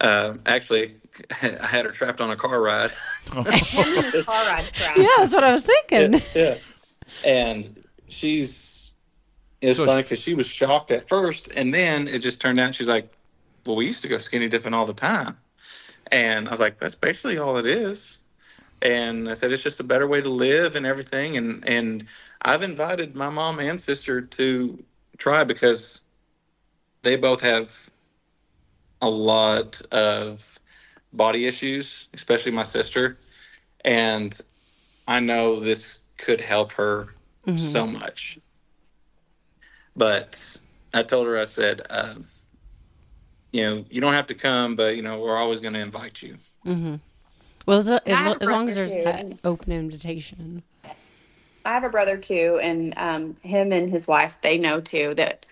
[SPEAKER 3] Uh, actually, I had her trapped on a car ride.
[SPEAKER 4] Car ride crap.
[SPEAKER 1] yeah, that's what I was thinking.
[SPEAKER 3] yeah, yeah. and she's. it's
[SPEAKER 2] So
[SPEAKER 3] funny because she was shocked at first, and then it just turned out she's like, well, we used to go skinny dipping all the time. And I was like, that's basically all it is. And I said, it's just a better way to live and everything. And, and I've invited my mom and sister to try because they both have a lot of body issues, especially my sister. And I know this could help her
[SPEAKER 1] Mm-hmm.
[SPEAKER 3] so much. But I told her, I said, uh, you know, you don't have to come, but you know, we're always going to invite you.
[SPEAKER 1] Mm-hmm. Well, as, as,
[SPEAKER 4] a
[SPEAKER 1] as long as there's
[SPEAKER 4] brother,
[SPEAKER 1] that open invitation.
[SPEAKER 4] I have a brother too, and um, him and his wife, they know too that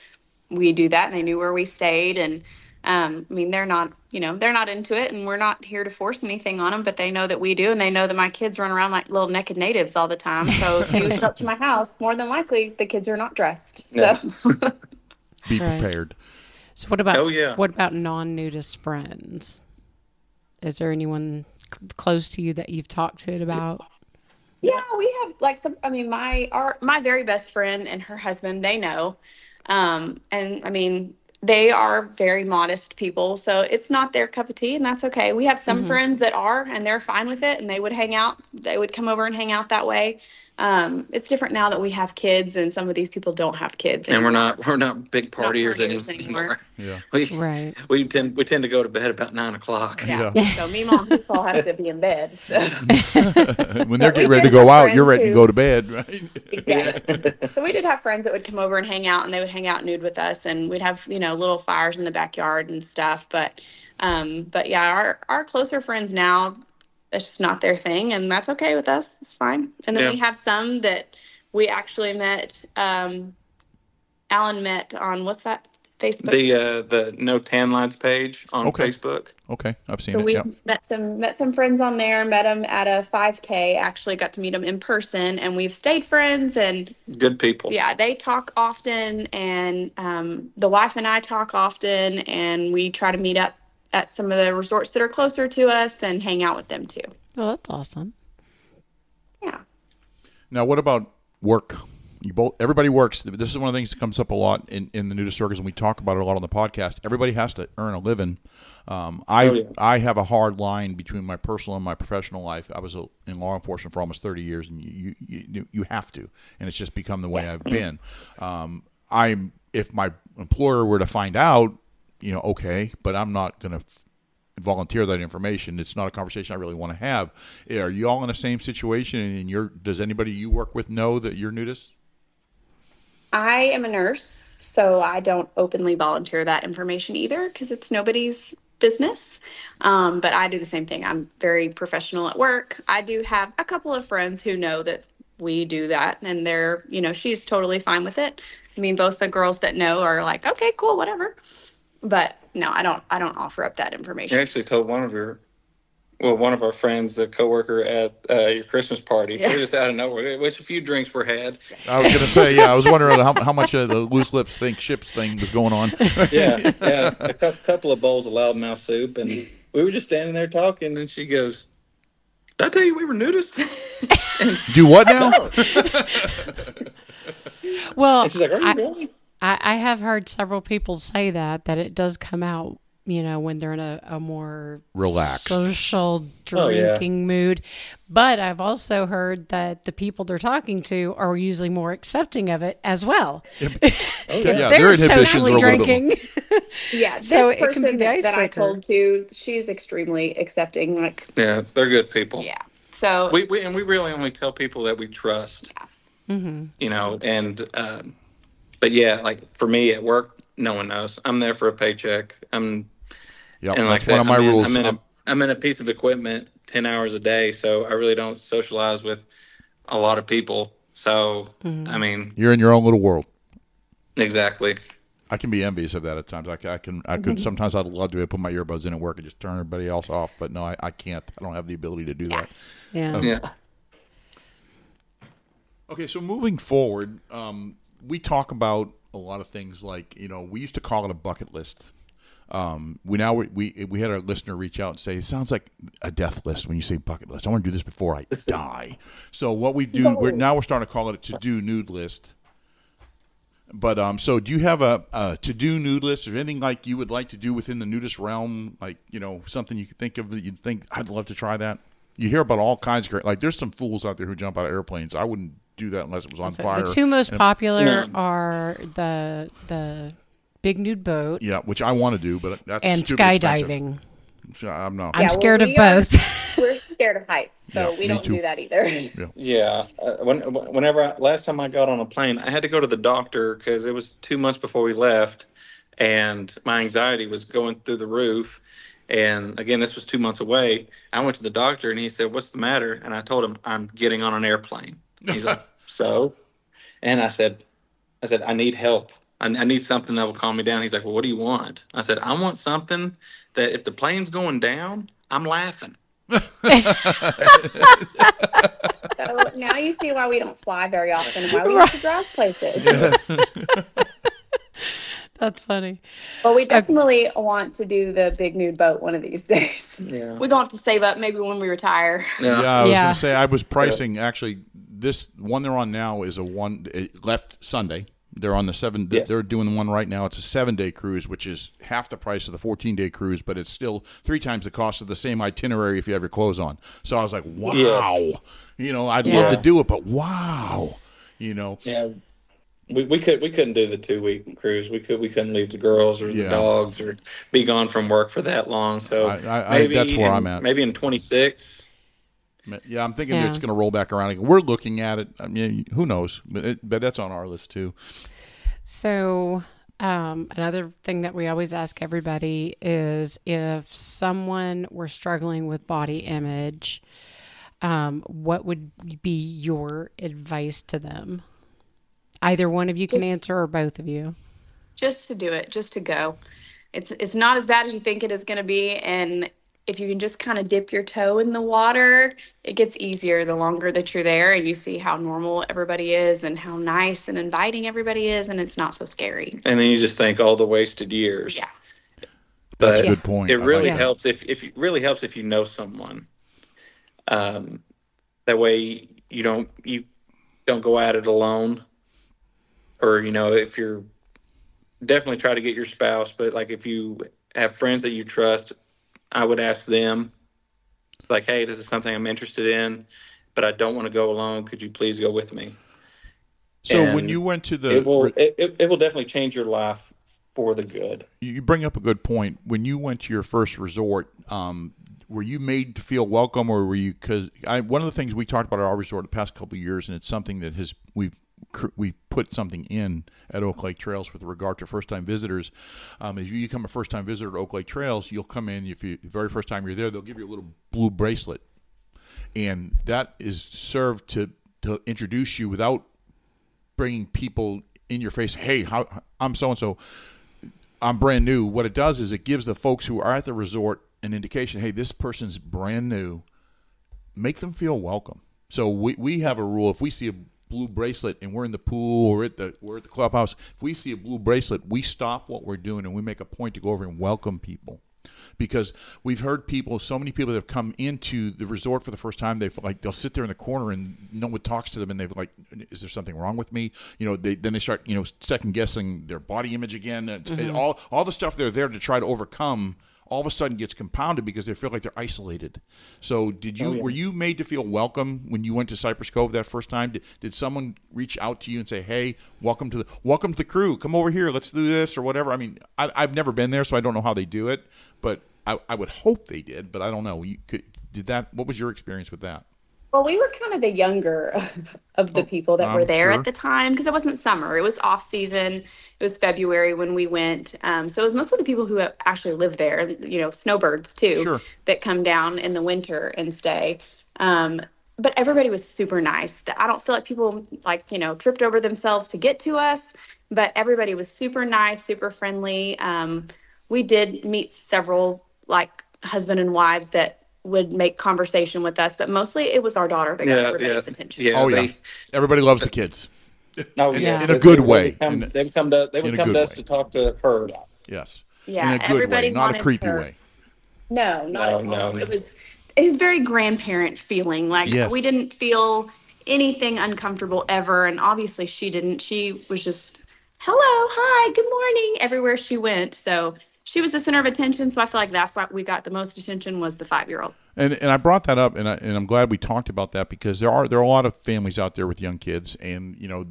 [SPEAKER 4] we do that, and they knew where we stayed. And um, I mean, they're not, you know, they're not into it, and we're not here to force anything on them, but they know that we do, and they know that my kids run around like little naked natives all the time. So if you show up to my house, more than likely the kids are not dressed. So
[SPEAKER 3] Yeah.
[SPEAKER 2] Be
[SPEAKER 1] Right.
[SPEAKER 2] prepared.
[SPEAKER 1] So what about
[SPEAKER 3] Oh, yeah.
[SPEAKER 1] what about non-nudist friends? Is there anyone c- close to you that you've talked to it about?
[SPEAKER 4] Yeah, we have like some. I mean, my our my very best friend and her husband, they know, um, and I mean, they are very modest people, so it's not their cup of tea, and that's okay. We have some
[SPEAKER 1] Mhm.
[SPEAKER 4] friends that are, and they're fine with it, and they would hang out. They would come over and hang out that way. Um, it's different now that we have kids, and some of these people don't have kids,
[SPEAKER 3] And we're not, we're not big
[SPEAKER 4] Not
[SPEAKER 3] partiers,
[SPEAKER 4] partiers
[SPEAKER 3] anymore.
[SPEAKER 4] anymore.
[SPEAKER 2] Yeah.
[SPEAKER 3] We,
[SPEAKER 1] Right.
[SPEAKER 3] we tend, we tend to go to bed about nine o'clock.
[SPEAKER 4] Yeah.
[SPEAKER 2] Yeah.
[SPEAKER 4] So me, mom, and all have to be in bed. So.
[SPEAKER 2] when they're
[SPEAKER 4] But
[SPEAKER 2] getting ready to go out, you're
[SPEAKER 4] friends
[SPEAKER 2] ready to go to bed, right?
[SPEAKER 4] Exactly. so we did have friends that would come over and hang out, and they would hang out nude with us, and we'd have you know little fires in the backyard and stuff. But, um, but yeah, our our closer friends now, that's just not their thing, and that's okay with us. It's fine. And then
[SPEAKER 3] Yeah.
[SPEAKER 4] we have some that we actually met. Um, Alan met on what's that Facebook?
[SPEAKER 3] The uh, the no tan lines page on
[SPEAKER 2] Okay.
[SPEAKER 3] Facebook.
[SPEAKER 2] Okay, I've seen
[SPEAKER 4] so
[SPEAKER 2] it.
[SPEAKER 4] we
[SPEAKER 2] Yeah.
[SPEAKER 4] met some met some friends on there. Met them at a 5K. Actually, got to meet them in person, and we've stayed friends. And
[SPEAKER 3] Good people.
[SPEAKER 4] yeah, they talk often, and um, the wife and I talk often, and we try to meet up at some of the resorts that are closer to us and hang out with them too.
[SPEAKER 1] Well, that's awesome.
[SPEAKER 4] Yeah.
[SPEAKER 2] Now, what about work? You both. Everybody works. This is one of the things that comes up a lot in, in the nudist circles, and we talk about it a lot on the podcast. Everybody has to earn a living. Um, I
[SPEAKER 3] Oh, yeah.
[SPEAKER 2] I have a hard line between my personal and my professional life. I was a, in law enforcement for almost thirty years, and you you, you you have to, and it's just become the way I've been. Um, I'm if my employer were to find out, you know, okay, but I'm not going to volunteer that information. It's not a conversation I really want to have. Are you all in the same situation? And you're, does anybody you work with know that you're nudist?
[SPEAKER 4] I am a nurse, so I don't openly volunteer that information either because it's nobody's business. Um, but I do the same thing. I'm very professional at work. I do have a couple of friends who know that we do that, and they're, you know, she's totally fine with it. I mean, both the girls that know are like, okay, cool, whatever. But no, I don't. I don't offer up that information.
[SPEAKER 3] I actually told one of your, well, one of our friends, a coworker at uh, your Christmas party,
[SPEAKER 4] Yeah.
[SPEAKER 3] just out of nowhere, which a few drinks were had.
[SPEAKER 2] I was going to say, yeah, I was wondering how, how much of the loose lips think ships thing was going on.
[SPEAKER 3] Yeah, yeah, a cou- couple of bowls of loudmouth soup, and we were just standing there talking, and she goes, "Did I tell you we were nudists?"
[SPEAKER 2] Do what now?
[SPEAKER 1] Well,
[SPEAKER 3] And she's like, "Are you
[SPEAKER 1] I,
[SPEAKER 3] really?"
[SPEAKER 1] I, I have heard several people say that that it does come out, you know, when they're in a, a more
[SPEAKER 2] Relaxed.
[SPEAKER 1] social
[SPEAKER 3] Oh, yeah.
[SPEAKER 1] drinking mood. But I've also heard that the people they're talking to are usually more accepting of it as well.
[SPEAKER 2] yeah,
[SPEAKER 1] If
[SPEAKER 2] their
[SPEAKER 1] they're
[SPEAKER 2] inhibitions are
[SPEAKER 1] socially
[SPEAKER 2] a
[SPEAKER 1] drinking.
[SPEAKER 4] Yeah, this
[SPEAKER 1] So it can
[SPEAKER 4] person
[SPEAKER 1] be the
[SPEAKER 4] that, that I told to, she's extremely accepting. Like,
[SPEAKER 3] Yeah, they're good people.
[SPEAKER 4] yeah. So
[SPEAKER 3] We, we and we really only tell people that we trust.
[SPEAKER 1] hmm
[SPEAKER 3] you know and um, but yeah like for me at work no one knows i'm there for a paycheck i'm
[SPEAKER 2] Yeah,
[SPEAKER 3] and like
[SPEAKER 2] that's one of my
[SPEAKER 3] I'm in,
[SPEAKER 2] rules.
[SPEAKER 3] I'm in,
[SPEAKER 2] Um,
[SPEAKER 3] a, I'm in a piece of equipment 10 hours a day so i really don't socialize with a lot of people so
[SPEAKER 1] Mm-hmm.
[SPEAKER 3] i mean
[SPEAKER 2] you're in your own little world.
[SPEAKER 3] exactly
[SPEAKER 2] I can be envious of that at times. I, ca- I can, I could. Sometimes I'd love to put my earbuds in at work and just turn everybody else off. But no, I, I can't. I don't have the ability to do that.
[SPEAKER 1] Yeah.
[SPEAKER 3] yeah
[SPEAKER 2] Okay, so moving forward, um, we talk about a lot of things like you know we used to call it a bucket list. Um, we now we, we we had our listener reach out and say it sounds like a death list when you say bucket list. I want to do this before I die. So what we do we're, now we're starting to call it a to do nude list. But um, so do you have a, a to do nude list or anything like you would like to do within the nudist realm? Like you know something you could think of that you'd think I'd love to try that. You hear about all kinds of great. Like there's some fools out there who jump out of airplanes. I wouldn't do that unless it was on
[SPEAKER 1] So
[SPEAKER 2] fire.
[SPEAKER 1] the two most
[SPEAKER 2] And-
[SPEAKER 1] popular
[SPEAKER 3] No.
[SPEAKER 1] are the the big nude boat
[SPEAKER 2] yeah, which I want to do, but that's
[SPEAKER 1] and skydiving.
[SPEAKER 2] So I'm not.
[SPEAKER 1] I'm
[SPEAKER 4] Yeah, well,
[SPEAKER 1] scared of
[SPEAKER 4] we are-
[SPEAKER 1] both.
[SPEAKER 4] We're scared of heights, so
[SPEAKER 2] Yeah,
[SPEAKER 4] we don't
[SPEAKER 2] too.
[SPEAKER 4] do that either.
[SPEAKER 3] Yeah. Uh, when, whenever I, last time I got on a plane, I had to go to the doctor because it was two months before we left, and my anxiety was going through the roof. And again, this was two months away. I went to the doctor, and he said, "What's the matter?" And I told him, "I'm getting on an airplane." He's like, "So?" And I said, "I said I need help. I, I need something that will calm me down." He's like, "Well, what do you want?" I said, "I want something that if the plane's going down, I'm laughing."
[SPEAKER 4] So now you see why we don't fly very often and why we have to drive places.
[SPEAKER 1] That's funny.
[SPEAKER 4] But we uh, definitely want to do the big nude boat one of these days.
[SPEAKER 3] Yeah.
[SPEAKER 4] We're going to have to save up maybe when we retire.
[SPEAKER 2] Yeah, I was
[SPEAKER 1] Yeah.
[SPEAKER 2] going to say I was pricing actually. This one they're on now is a one. It left Sunday. They're on the seven.
[SPEAKER 3] Yes.
[SPEAKER 2] They're doing one right now. It's a seven day cruise, which is half the price of the fourteen day cruise, but it's still three times the cost of the same itinerary if you have your clothes on. So I was like, wow.
[SPEAKER 3] Yes.
[SPEAKER 2] You know, I'd
[SPEAKER 1] Yeah.
[SPEAKER 2] love to do it, but wow. You know.
[SPEAKER 3] Yeah, we, we could we couldn't do the two week cruise. We could we couldn't leave the girls or
[SPEAKER 2] Yeah.
[SPEAKER 3] the dogs or be gone from work for that long. So
[SPEAKER 2] I- I- I-
[SPEAKER 3] maybe
[SPEAKER 2] that's where
[SPEAKER 3] in-
[SPEAKER 2] I'm at.
[SPEAKER 3] Maybe in twenty six.
[SPEAKER 2] Yeah, I'm thinking
[SPEAKER 1] Yeah.
[SPEAKER 2] it's going to roll back around again. We're looking at it. I mean, who knows? But, it, but that's on our list too.
[SPEAKER 1] So, um, another thing that we always ask everybody is if someone were struggling with body image, um, what would be your advice to them? Either one of you can
[SPEAKER 4] Just-
[SPEAKER 1] answer, or both of you.
[SPEAKER 4] Just to do it, just to go. It's it's not as bad as you think it is going to be, and if you can just kind of dip your toe in the water, it gets easier the longer that you're there, and you see how normal everybody is, and how nice and inviting everybody is, and it's not so scary.
[SPEAKER 3] And then you just think all the wasted years.
[SPEAKER 4] Yeah.
[SPEAKER 2] That's a good point.
[SPEAKER 3] it
[SPEAKER 2] I like
[SPEAKER 3] really
[SPEAKER 1] that.
[SPEAKER 3] helps if if it really helps if you know someone. Um, that way you don't you don't go at it alone, or you know if you're definitely try to get your spouse, but like if you have friends that you trust, I would ask them, like, hey, this is something I'm interested in, but I don't want to go alone. Could you please go with me?
[SPEAKER 2] So when you went to the
[SPEAKER 3] it will it, it, it will definitely change your life for the good.
[SPEAKER 2] you bring up a good point. When you went to your first resort, um, were you made to feel welcome, or were you? Because one of the things we talked about at our resort the past couple of years, and it's something that has we've we've put something in at Oaklake Trails with regard to first time visitors. Um, if you become a first time visitor to Oaklake Trails, you'll come in. If you the very first time you're there, they'll give you a little blue bracelet, and that is served to to introduce you without bringing people in your face. Hey, how, I'm so and so. I'm brand new. What it does is it gives the folks who are at the resort an indication. Hey, this person's brand new. Make them feel welcome. So we, we have a rule. If we see a blue bracelet and we're in the pool or at the we're at the clubhouse, if we see a blue bracelet, we stop what we're doing and we make a point to go over and welcome people. Because we've heard people, so many people that have come into the resort for the first time, they've like they'll sit there in the corner and no one talks to them, and they've like, is there something wrong with me? You know, they then they start you know second guessing their body image again. And and mm-hmm. all all the stuff they're there to try to overcome all of a sudden gets compounded because they feel like they're isolated. So, did you
[SPEAKER 3] Oh, yeah.
[SPEAKER 2] were you made to feel welcome when you went to Cypress Cove that first time? Did, did someone reach out to you and say, "Hey, welcome to the welcome to the crew. Come over here. Let's do this or whatever." I mean, I, I've never been there, so I don't know how they do it, but I, I would hope they did. But I don't know. You could did that? What was your experience with that?
[SPEAKER 4] Well, we were kind of the younger of the people that
[SPEAKER 2] I'm
[SPEAKER 4] were there
[SPEAKER 2] sure.
[SPEAKER 4] at the time because it wasn't summer; it was off season. It was February when we went, um, so it was mostly the people who actually live there. and, You know, snowbirds too
[SPEAKER 2] Sure.
[SPEAKER 4] that come down in the winter and stay. Um, but everybody was super nice. I don't feel like people like you know tripped over themselves to get to us, but everybody was super nice, super friendly. Um, we did meet several like husband and wives that would make conversation with us, but mostly it was our daughter that got
[SPEAKER 3] Yeah,
[SPEAKER 4] everybody's
[SPEAKER 3] yeah,
[SPEAKER 4] attention.
[SPEAKER 3] yeah.
[SPEAKER 2] oh yeah, everybody loves the kids.
[SPEAKER 3] No,
[SPEAKER 1] In-
[SPEAKER 3] yeah,
[SPEAKER 1] in
[SPEAKER 2] a
[SPEAKER 3] they-
[SPEAKER 2] good
[SPEAKER 3] they would
[SPEAKER 2] way.
[SPEAKER 3] Come,
[SPEAKER 2] In
[SPEAKER 3] they would come to they would come to us
[SPEAKER 2] way.
[SPEAKER 3] to talk to her.
[SPEAKER 2] Yes,
[SPEAKER 4] Yeah,
[SPEAKER 2] in a good
[SPEAKER 4] everybody
[SPEAKER 2] way, not a creepy
[SPEAKER 4] her-
[SPEAKER 2] way.
[SPEAKER 4] No, not
[SPEAKER 3] No,
[SPEAKER 4] at all.
[SPEAKER 3] no, no.
[SPEAKER 4] It was it was very grandparent feeling. Like
[SPEAKER 2] Yes.
[SPEAKER 4] we didn't feel anything uncomfortable ever, and obviously she didn't. She was just hello, hi, good morning, everywhere she went. So she was the center of attention. So I feel like that's why we got the most attention was the five year old.
[SPEAKER 2] And and I brought that up, and I, and I'm glad we talked about that because there are there are a lot of families out there with young kids, and you know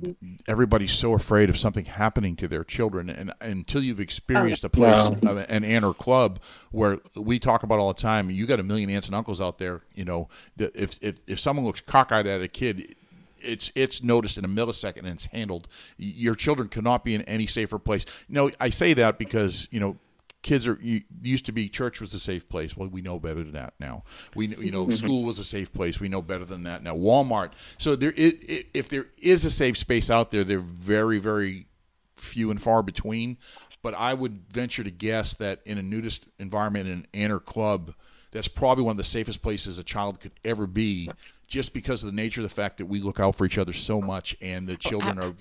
[SPEAKER 2] everybody's so afraid of something happening to their children, and, until you've experienced a place, uh, an AANR club where we talk about all the time, you got a million aunts and uncles out there, you know, that if if if someone looks cockeyed at a kid. It's it's noticed in a millisecond and it's handled. Your children cannot be in any safer place. You know, I say that because you know kids are used to be church was a safe place. Well, we know better than that now. We you know school was a safe place. We know better than that now. Walmart. So there, it, it, if there is a safe space out there, they're very very few and far between. But I would venture to guess that in a nudist environment, in an AANR club, that's probably one of the safest places a child could ever be, just because of the nature of the fact that we look out for each other so much, and the oh, children are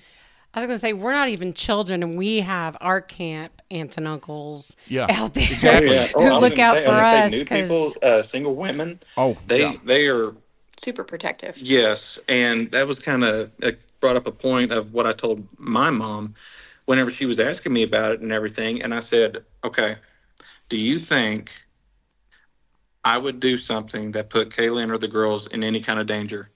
[SPEAKER 1] I was going to say we're not even children, and we have our camp aunts and uncles
[SPEAKER 2] yeah,
[SPEAKER 1] out there
[SPEAKER 2] exactly.
[SPEAKER 3] yeah.
[SPEAKER 1] who oh, look out
[SPEAKER 3] say,
[SPEAKER 1] for us.
[SPEAKER 3] New people, uh, single women.
[SPEAKER 2] Oh,
[SPEAKER 3] they
[SPEAKER 2] yeah.
[SPEAKER 3] they are
[SPEAKER 4] super protective.
[SPEAKER 3] Yes, and that was kind of brought up a point of what I told my mom whenever she was asking me about it and everything, and I said, "Okay, do you think?" I would do something that put Kaelyn or the girls in any kind of danger.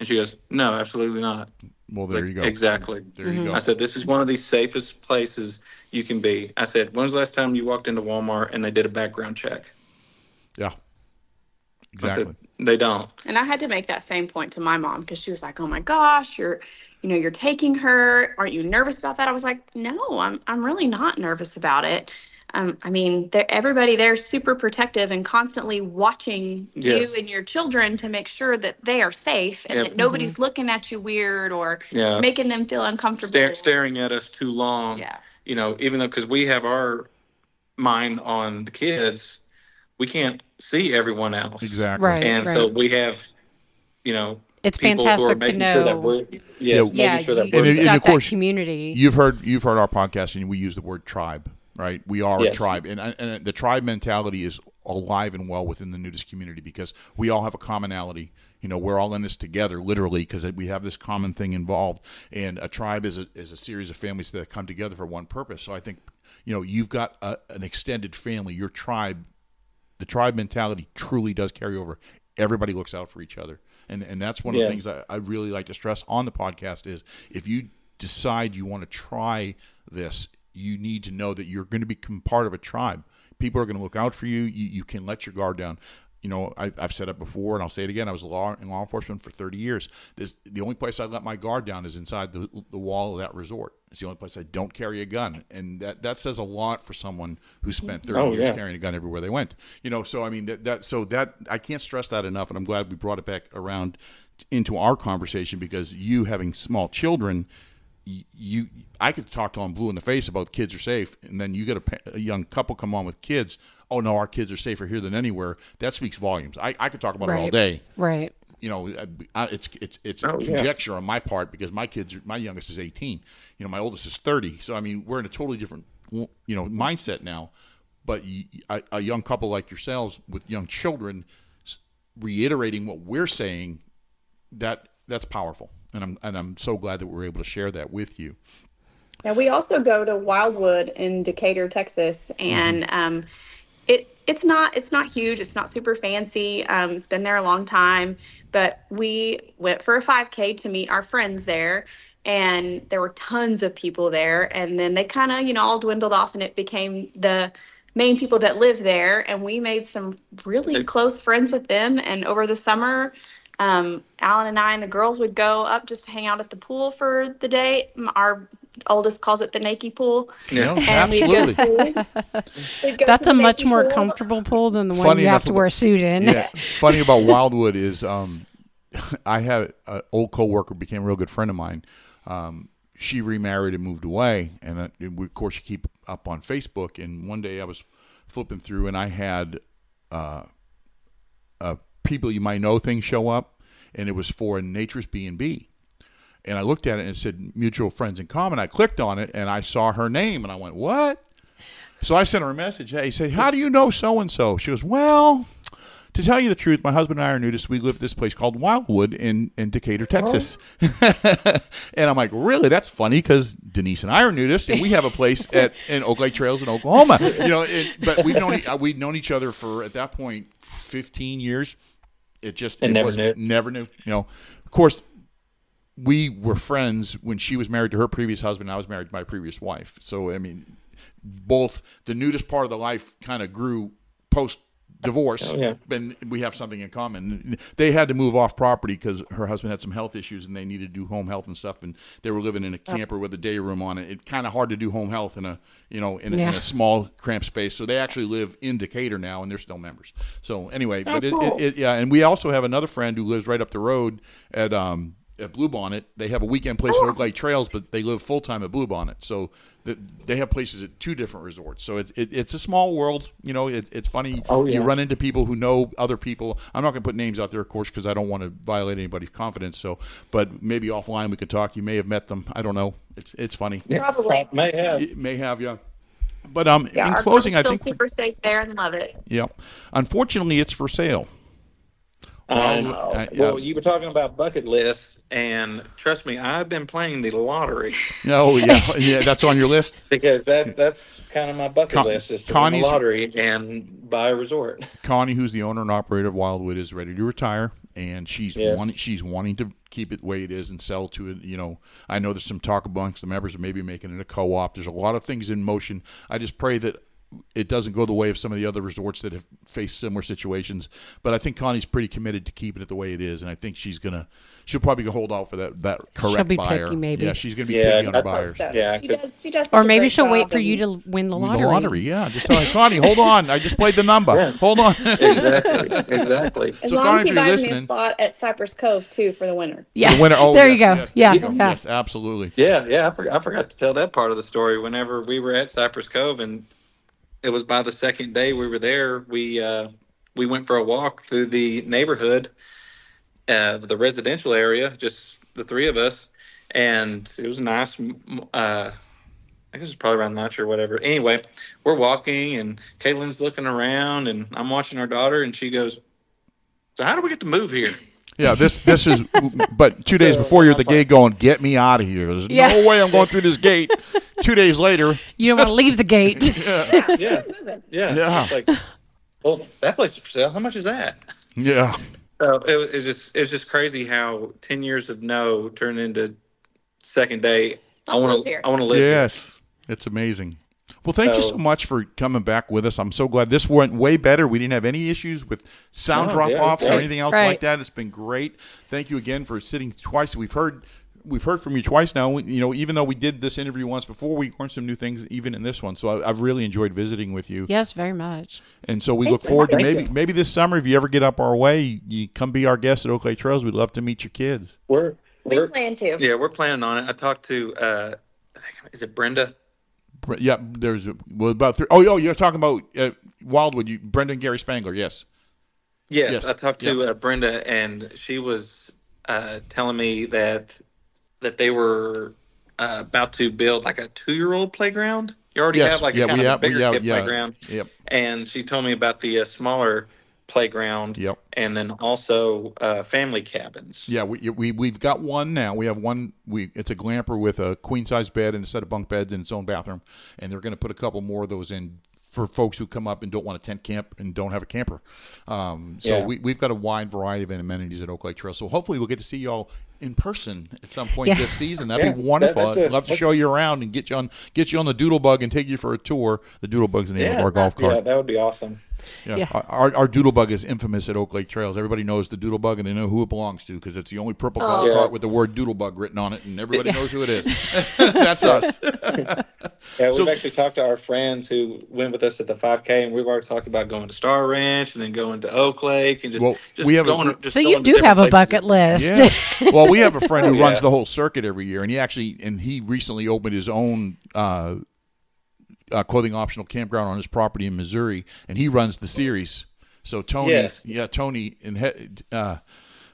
[SPEAKER 3] And she goes, No, absolutely not.
[SPEAKER 2] Well, there
[SPEAKER 3] like,
[SPEAKER 2] you go.
[SPEAKER 3] Exactly.
[SPEAKER 2] There you mm-hmm. go.
[SPEAKER 3] I said, this is one of the safest places you can be. I said, when's the last time you walked into Walmart and they did a background check?
[SPEAKER 2] Yeah. Exactly.
[SPEAKER 3] Said, they don't.
[SPEAKER 4] And I had to make that same point to my mom because she was like, "Oh my gosh, you're, you know, you're taking her. Aren't you nervous about that?" I was like, "No, I'm, I'm really not nervous about it." Um, I mean, everybody there's super protective and constantly watching yes. you and your children to make sure that they are safe and yep. that nobody's mm-hmm. looking at you weird or yeah. making them feel uncomfortable.
[SPEAKER 3] Stare, staring at us too long.
[SPEAKER 4] Yeah.
[SPEAKER 3] You know, even though because we have our mind on the kids, we can't see everyone else.
[SPEAKER 2] Exactly.
[SPEAKER 1] Right.
[SPEAKER 3] And
[SPEAKER 1] right.
[SPEAKER 3] so we have, you know,
[SPEAKER 1] it's fantastic to know.
[SPEAKER 3] Sure yes,
[SPEAKER 1] yeah,
[SPEAKER 3] sure
[SPEAKER 1] you,
[SPEAKER 3] and,
[SPEAKER 1] and, and, of course, community.
[SPEAKER 2] You've heard you've heard our podcast, and we use the word tribe right? We are yes. a tribe, and, and the tribe mentality is alive and well within the nudist community because we all have a commonality. You know, we're all in this together, literally, because we have this common thing involved. And a tribe is a, is a series of families that come together for one purpose. So I think, you know, you've got a, an extended family. Your tribe, the tribe mentality, truly does carry over. Everybody looks out for each other, and and that's one of the things I, I really like to stress on the podcast is if you decide you want to try this you need to know that you're going to become part of a tribe. People are going to look out for you. You, you can let your guard down. You know, I, have said it before, and I'll say it again. I was law in law enforcement for 30 years. This, the only place I let my guard down is inside the, the wall of that resort. It's the only place I don't carry a gun, and that, that says a lot for someone who spent 30
[SPEAKER 3] oh,
[SPEAKER 2] years
[SPEAKER 3] yeah.
[SPEAKER 2] carrying a gun everywhere they went. You know, so I mean that, that so that I can't stress that enough, and I'm glad we brought it back around into our conversation because you having small children you I could talk to them blue in the face about kids are safe, and then you get a, a, young couple come on with kids. Oh no, our kids are safer here than anywhere. That speaks volumes. I, I could talk about
[SPEAKER 1] right.
[SPEAKER 2] it all day.
[SPEAKER 1] Right.
[SPEAKER 2] You know, uh, I, it's it's it's
[SPEAKER 3] oh,
[SPEAKER 2] conjecture
[SPEAKER 3] yeah.
[SPEAKER 2] on my part because my kids, my youngest is 18. You know, my oldest is 30. So I mean, we're in a totally different you know mindset now. But a, a young couple like yourselves with young children, reiterating what we're saying, that that's powerful and I'm and I'm so glad that we're able to share that with you.
[SPEAKER 4] And we also go to Wildwood in Decatur, Texas, and mm-hmm. um, it it's not it's not huge. It's not super fancy. Um, it's been there a long time, but we went for a 5K to meet our friends there, and there were tons of people there. And then they kind of you know all dwindled off, and it became the main people that live there. And we made some really close friends with them. And over the summer, um, Alan and I and the girls would go up just to hang out at the pool for the day. Our oldest calls it the naked pool.
[SPEAKER 2] Yeah, absolutely.
[SPEAKER 1] To, That's a much more pool. comfortable pool than the one Funny you have to wear a suit in.
[SPEAKER 2] Yeah. Funny about Wildwood is um, I had an old coworker became a real good friend of mine. Um, she remarried and moved away, and, uh, we, of course, you keep up on Facebook. And one day I was flipping through, and I had uh, a people you might know things show up, and it was for a Nature's B and B. And I looked at it and it said mutual friends in common. I clicked on it and I saw her name and I went, "What?" So I sent her a message. Hey, said, "How do you know so and so?" She goes, "Well, To tell you the truth, my husband and I are nudists. We live at this place called Wildwood in, in Decatur, Texas. and I'm like, really? That's funny because Denise and I are nudists, and we have a place at in Oaklake Trails in Oklahoma. You know, it, but we've known uh, we've known each other for at that point 15 years. It just
[SPEAKER 5] And
[SPEAKER 2] it
[SPEAKER 5] never
[SPEAKER 2] was,
[SPEAKER 5] knew.
[SPEAKER 2] Never knew. You know, of course, we were friends when she was married to her previous husband. I was married to my previous wife. So I mean, both the nudist part of the life kind of grew post divorce,
[SPEAKER 5] Oh, yeah.
[SPEAKER 2] and we have something in common. They had to move off property because her husband had some health issues, and they needed to do home health and stuff. And they were living in a camper with a day room on it. It's kind of hard to do home health in a you know in, a- in a small cramped space. So they actually live in Decatur now, and they're still members. So anyway, but it,
[SPEAKER 4] cool.
[SPEAKER 2] it, it yeah, and we also have another friend who lives right up the road at um at Bluebonnet. They have a weekend place at Oaklake Trails, but they live full time at Bluebonnet. So the, they have places at two different resorts. So it, it, it's a small world. You know, it, it's funny.
[SPEAKER 5] Oh,
[SPEAKER 2] You run into people who know other people. I'm not going to put names out there, of course, because I don't want to violate anybody's confidence. So, but maybe offline we could talk. You may have met them. I don't know. It's it's funny.
[SPEAKER 4] Probably.
[SPEAKER 5] May have.
[SPEAKER 2] It may have, yeah. But um,
[SPEAKER 4] Yeah,
[SPEAKER 2] in
[SPEAKER 4] our
[SPEAKER 2] closing,
[SPEAKER 4] girl's
[SPEAKER 2] I
[SPEAKER 4] still
[SPEAKER 2] think,
[SPEAKER 4] super safe there and love it.
[SPEAKER 2] yeah. Unfortunately, it's for sale.
[SPEAKER 5] I
[SPEAKER 2] um, Well.
[SPEAKER 3] Well, you were talking about bucket lists, and trust me, I've been playing the lottery
[SPEAKER 2] Oh yeah, yeah. That's on your list.
[SPEAKER 3] because that that's kind of my bucket
[SPEAKER 2] Con-
[SPEAKER 3] list is to win the lottery and buy a resort.
[SPEAKER 2] Connie, who's the owner and operator of Wildwood, is ready to retire, and she's
[SPEAKER 3] Yes.
[SPEAKER 2] wanting she's wanting to keep it the way it is and sell to it. You know, I know there's some talk amongst the members of maybe making it a co-op. There's a lot of things in motion. I just pray that it doesn't go the way of some of the other resorts that have faced similar situations. But I think Connie's pretty committed to keeping it the way it is, and I think she's gonna she'll probably hold out for that that correct
[SPEAKER 1] be
[SPEAKER 2] buyer.
[SPEAKER 1] picky, maybe.
[SPEAKER 2] Yeah, she's gonna be
[SPEAKER 3] Yeah,
[SPEAKER 2] picky on her buyers.
[SPEAKER 4] So
[SPEAKER 3] Yeah,
[SPEAKER 4] she
[SPEAKER 3] 'cause-
[SPEAKER 4] does. She does.
[SPEAKER 1] Or
[SPEAKER 4] such a
[SPEAKER 1] maybe she'll wait for you to win the lottery.
[SPEAKER 2] The
[SPEAKER 1] lottery.
[SPEAKER 2] lottery, yeah. Just tell her, Connie, hold on. I just played the number.
[SPEAKER 3] Yeah.
[SPEAKER 2] Hold on.
[SPEAKER 3] exactly, exactly.
[SPEAKER 4] As
[SPEAKER 2] So,
[SPEAKER 4] long
[SPEAKER 2] Connie,
[SPEAKER 4] as he
[SPEAKER 2] if you're
[SPEAKER 4] buys me a spot at Cypress Cove too for the winter.
[SPEAKER 1] Yeah.
[SPEAKER 2] The winter. Oh,
[SPEAKER 1] there
[SPEAKER 2] yes,
[SPEAKER 1] you go.
[SPEAKER 2] yes,
[SPEAKER 1] yeah.
[SPEAKER 2] there
[SPEAKER 1] yeah.
[SPEAKER 2] Yes, absolutely.
[SPEAKER 3] Yeah, yeah, I forgot, I forgot to tell that part of the story. Whenever we were at Cypress Cove, and it was by the second day we were there, we uh, we went for a walk through the neighborhood, uh, the residential area, just the three of us, and it was nice. Uh, I guess it's probably around lunch or whatever. Anyway, we're walking, and Kaelyn's looking around, and I'm watching our daughter, and she goes, "So how do we get to move here?"
[SPEAKER 2] Yeah, this this is. But two days
[SPEAKER 3] So,
[SPEAKER 2] before, you're at the gate going, "Get me out of here." There's
[SPEAKER 1] Yeah.
[SPEAKER 2] no way I'm going through this gate. two days later,
[SPEAKER 1] You don't want to leave the gate.
[SPEAKER 3] Yeah.
[SPEAKER 4] Moving.
[SPEAKER 3] Yeah.
[SPEAKER 2] Yeah.
[SPEAKER 3] Like, well, that place is for sale. How much is that?
[SPEAKER 2] yeah,
[SPEAKER 3] So it was it's just it's just crazy how ten years of no turned into second day. I
[SPEAKER 4] I'll
[SPEAKER 3] want to I want to live. here.
[SPEAKER 2] yes, it's amazing. Well, thank you so
[SPEAKER 3] So-
[SPEAKER 2] much for coming back with us. I'm so glad this went way better. We didn't have any issues with sound
[SPEAKER 3] No,
[SPEAKER 2] drop
[SPEAKER 3] yeah,
[SPEAKER 2] offs or anything else
[SPEAKER 1] Right.
[SPEAKER 2] like that. It's been great. Thank you again for sitting twice. We've heard we've heard from you twice now. You know, even though we did this interview once before, we learned some new things even in this one. So I, I've really enjoyed visiting with you.
[SPEAKER 1] yes, very much.
[SPEAKER 2] And so we
[SPEAKER 4] Thanks
[SPEAKER 2] look forward to maybe
[SPEAKER 3] me.
[SPEAKER 2] maybe this summer if you ever get up our way, you, you come be our guest at Oaklake Trails. We'd love to meet your kids.
[SPEAKER 3] We're
[SPEAKER 4] We
[SPEAKER 3] we're
[SPEAKER 4] plan to.
[SPEAKER 3] yeah we're planning on it. I talked to uh, is it Brenda?
[SPEAKER 2] Bre- Yeah, there's a, well about oh oh you're talking about uh, Wildwood. You Brendan Gary Spangler. Yes.
[SPEAKER 3] Yes,
[SPEAKER 2] Yes.
[SPEAKER 3] I talked to uh, Brenda, and she was uh, telling me that that they were uh, about to build like a two-year-old playground. You already
[SPEAKER 2] yes.
[SPEAKER 3] have like
[SPEAKER 2] yeah,
[SPEAKER 3] a kind of
[SPEAKER 2] have,
[SPEAKER 3] bigger
[SPEAKER 2] we have,
[SPEAKER 3] kid
[SPEAKER 2] yeah.
[SPEAKER 3] playground,
[SPEAKER 2] Yep.
[SPEAKER 3] and she told me about the uh, smaller playground,
[SPEAKER 2] Yep.
[SPEAKER 3] and then also uh, family cabins.
[SPEAKER 2] Yeah, we, we we've got one now. We have one. We it's a glamper with a queen size bed and a set of bunk beds in its own bathroom, and they're going to put a couple more of those in for folks who come up and don't want a tent camp and don't have a camper. Um, so
[SPEAKER 3] Yeah.
[SPEAKER 2] we, we've got a wide variety of amenities at Oaklake Trail. So hopefully we'll get to see y'all in person at some point
[SPEAKER 1] Yeah.
[SPEAKER 2] this season. That'd
[SPEAKER 3] Yeah,
[SPEAKER 2] be wonderful.
[SPEAKER 3] that-
[SPEAKER 2] I'd love to show you around and get you on get you on the Doodle Bug and take you for a tour. The Doodle Bug's the name of our golf cart.
[SPEAKER 3] yeah, that would be awesome.
[SPEAKER 2] Yeah.
[SPEAKER 1] Yeah.
[SPEAKER 2] Our, our doodle bug is infamous at Oaklake Trails. Everybody knows the doodle bug and they know who it belongs to because it's the only purple golf
[SPEAKER 3] Yeah.
[SPEAKER 2] cart with the word doodle bug written on it, and everybody knows who it is. That's us.
[SPEAKER 3] Yeah, we've
[SPEAKER 2] So-
[SPEAKER 3] actually talked to our friends who went with us at the 5K, and we've already talked about going to Star Ranch and then going to Oaklake and just,
[SPEAKER 2] Well,
[SPEAKER 3] just
[SPEAKER 2] we have a-
[SPEAKER 3] just
[SPEAKER 1] So you
[SPEAKER 3] going to
[SPEAKER 1] do have a
[SPEAKER 3] places.
[SPEAKER 1] bucket list.
[SPEAKER 2] Yeah. Well, we have a friend who
[SPEAKER 3] Oh,
[SPEAKER 2] runs
[SPEAKER 3] yeah.
[SPEAKER 2] the whole circuit every year, and he actually and he recently opened his own uh, uh, clothing optional campground on his property in Missouri, and he runs the series. So Tony,
[SPEAKER 3] Yes.
[SPEAKER 2] yeah, Tony and he- uh,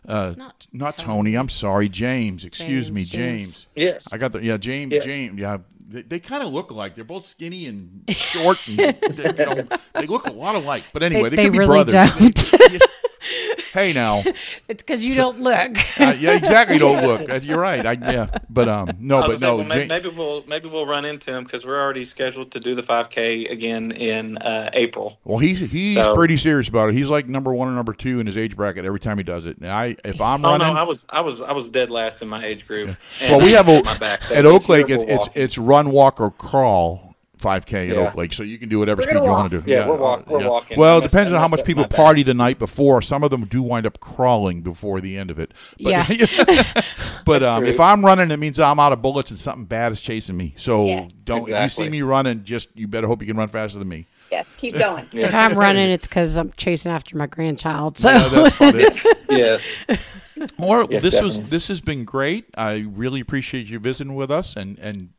[SPEAKER 2] Uh,
[SPEAKER 1] Not
[SPEAKER 2] not,
[SPEAKER 1] Tony.
[SPEAKER 2] Tony. I'm sorry, James. Excuse me,
[SPEAKER 1] James,
[SPEAKER 2] James.
[SPEAKER 1] James.
[SPEAKER 3] Yes.
[SPEAKER 2] I got the yeah, James.
[SPEAKER 3] Yeah.
[SPEAKER 2] James. Yeah, they, they kind of look alike. They're both skinny and short, and they, you know, they look a lot alike. But anyway, they,
[SPEAKER 1] they
[SPEAKER 2] could be
[SPEAKER 1] really
[SPEAKER 2] brothers.
[SPEAKER 1] don't.
[SPEAKER 2] hey, now,
[SPEAKER 1] it's because you don't look.
[SPEAKER 2] uh, yeah, exactly. Don't look. Uh, You're right. I, yeah, but um, no, but no.
[SPEAKER 3] say, well, maybe, maybe we'll maybe we'll run into him because we're already scheduled to do the 5K again in uh, April.
[SPEAKER 2] Well, he's he's
[SPEAKER 3] So-
[SPEAKER 2] pretty serious about it. He's like number one or number two in his age bracket every time he does it. And I, if I'm
[SPEAKER 3] Oh
[SPEAKER 2] running,
[SPEAKER 3] no, I was I was I was dead last in my age group. And
[SPEAKER 2] well, we have a,
[SPEAKER 3] my back.
[SPEAKER 2] at Oaklake. It's, it's it's run, walk, or crawl. 5K at
[SPEAKER 3] Yeah.
[SPEAKER 2] Oaklake, so you can do whatever speed
[SPEAKER 4] gonna
[SPEAKER 2] you want to do.
[SPEAKER 3] Yeah, we're walk- we're walking.
[SPEAKER 2] Well, it depends on how much people
[SPEAKER 3] my back.
[SPEAKER 2] party the night before. Some of them do wind up crawling before the end of it. But,
[SPEAKER 1] Yeah.
[SPEAKER 2] but um, if. I'm running, it means I'm out of bullets and something bad is chasing me. So
[SPEAKER 4] Yes.
[SPEAKER 2] don't you see me running? Just you better hope you can run faster than me.
[SPEAKER 4] Yes, keep going.
[SPEAKER 1] if I'm running, it's because I'm chasing after my grandchild. So
[SPEAKER 2] Yeah, that's about it.
[SPEAKER 3] yes.
[SPEAKER 2] Well,
[SPEAKER 3] Yes,
[SPEAKER 2] this was this has been great. I really appreciate you visiting with us and and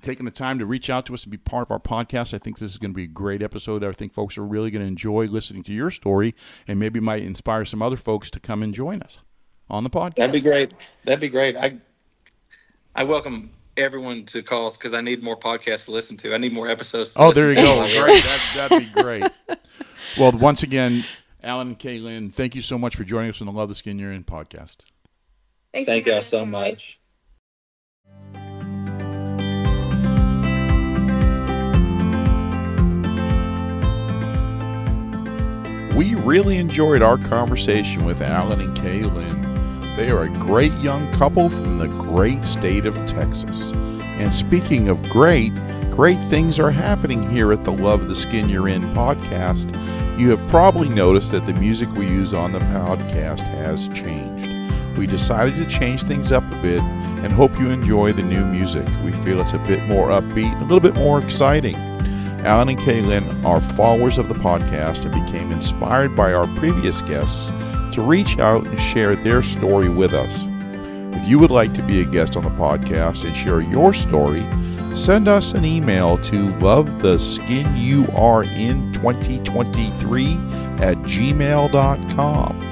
[SPEAKER 2] taking the time to reach out to us and be part of our podcast. I think this is going to be a great episode. I think folks are really going to enjoy listening to your story and maybe might inspire some other folks to come and join us on the podcast.
[SPEAKER 3] That'd be great. That'd be great. I I welcome everyone to calls because I need more podcasts to listen to. I need more episodes. To
[SPEAKER 2] Oh, there you go. Great. That, that'd be great. Well, once again, Alan and Kaelyn, thank you so much for joining us on the Love the Skin You're In podcast.
[SPEAKER 4] Thanks
[SPEAKER 3] Thank y'all so
[SPEAKER 4] us.
[SPEAKER 3] much.
[SPEAKER 2] We really enjoyed our conversation with Alan and Kaelyn. They are a great young couple from the great state of Texas. And speaking of great, great things are happening here at the Love the Skin You're In podcast. You have probably noticed that the music we use on the podcast has changed. We decided to change things up a bit and hope you enjoy the new music. We feel it's a bit more upbeat, a little bit more exciting. Alan and Kaelyn are followers of the podcast and became inspired by our previous guests to reach out and share their story with us. If you would like to be a guest on the podcast and share your story, send us an email to lovetheskinyouarein2023 at gmail.com.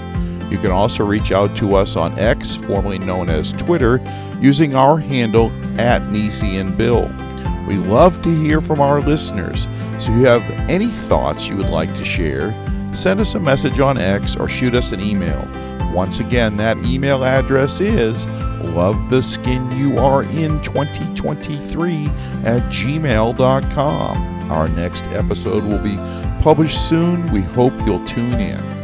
[SPEAKER 2] You can also reach out to us on X, formerly known as Twitter, using our handle at Nisey and Bill. We love to hear from our listeners, so if you have any thoughts you would like to share, send us a message on X or shoot us an email. Once again, that email address is lovetheskinyouarein2023 at gmail.com. Our next episode will be published soon. We hope you'll tune in.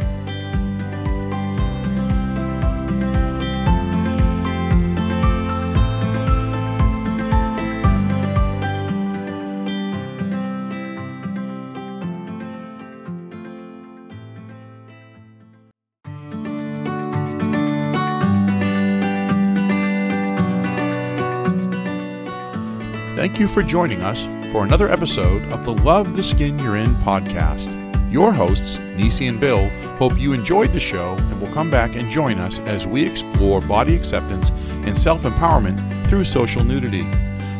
[SPEAKER 2] For joining us for another episode of the Love the Skin You're In podcast. Your hosts, Nisey and Bill, hope you enjoyed the show and will come back and join us as we explore body acceptance and self empowerment through social nudity.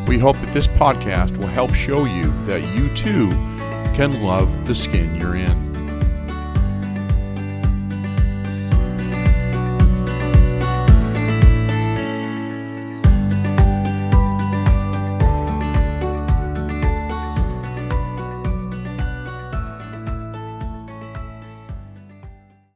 [SPEAKER 2] We hope that this podcast will help show you that you too can love the skin you're in.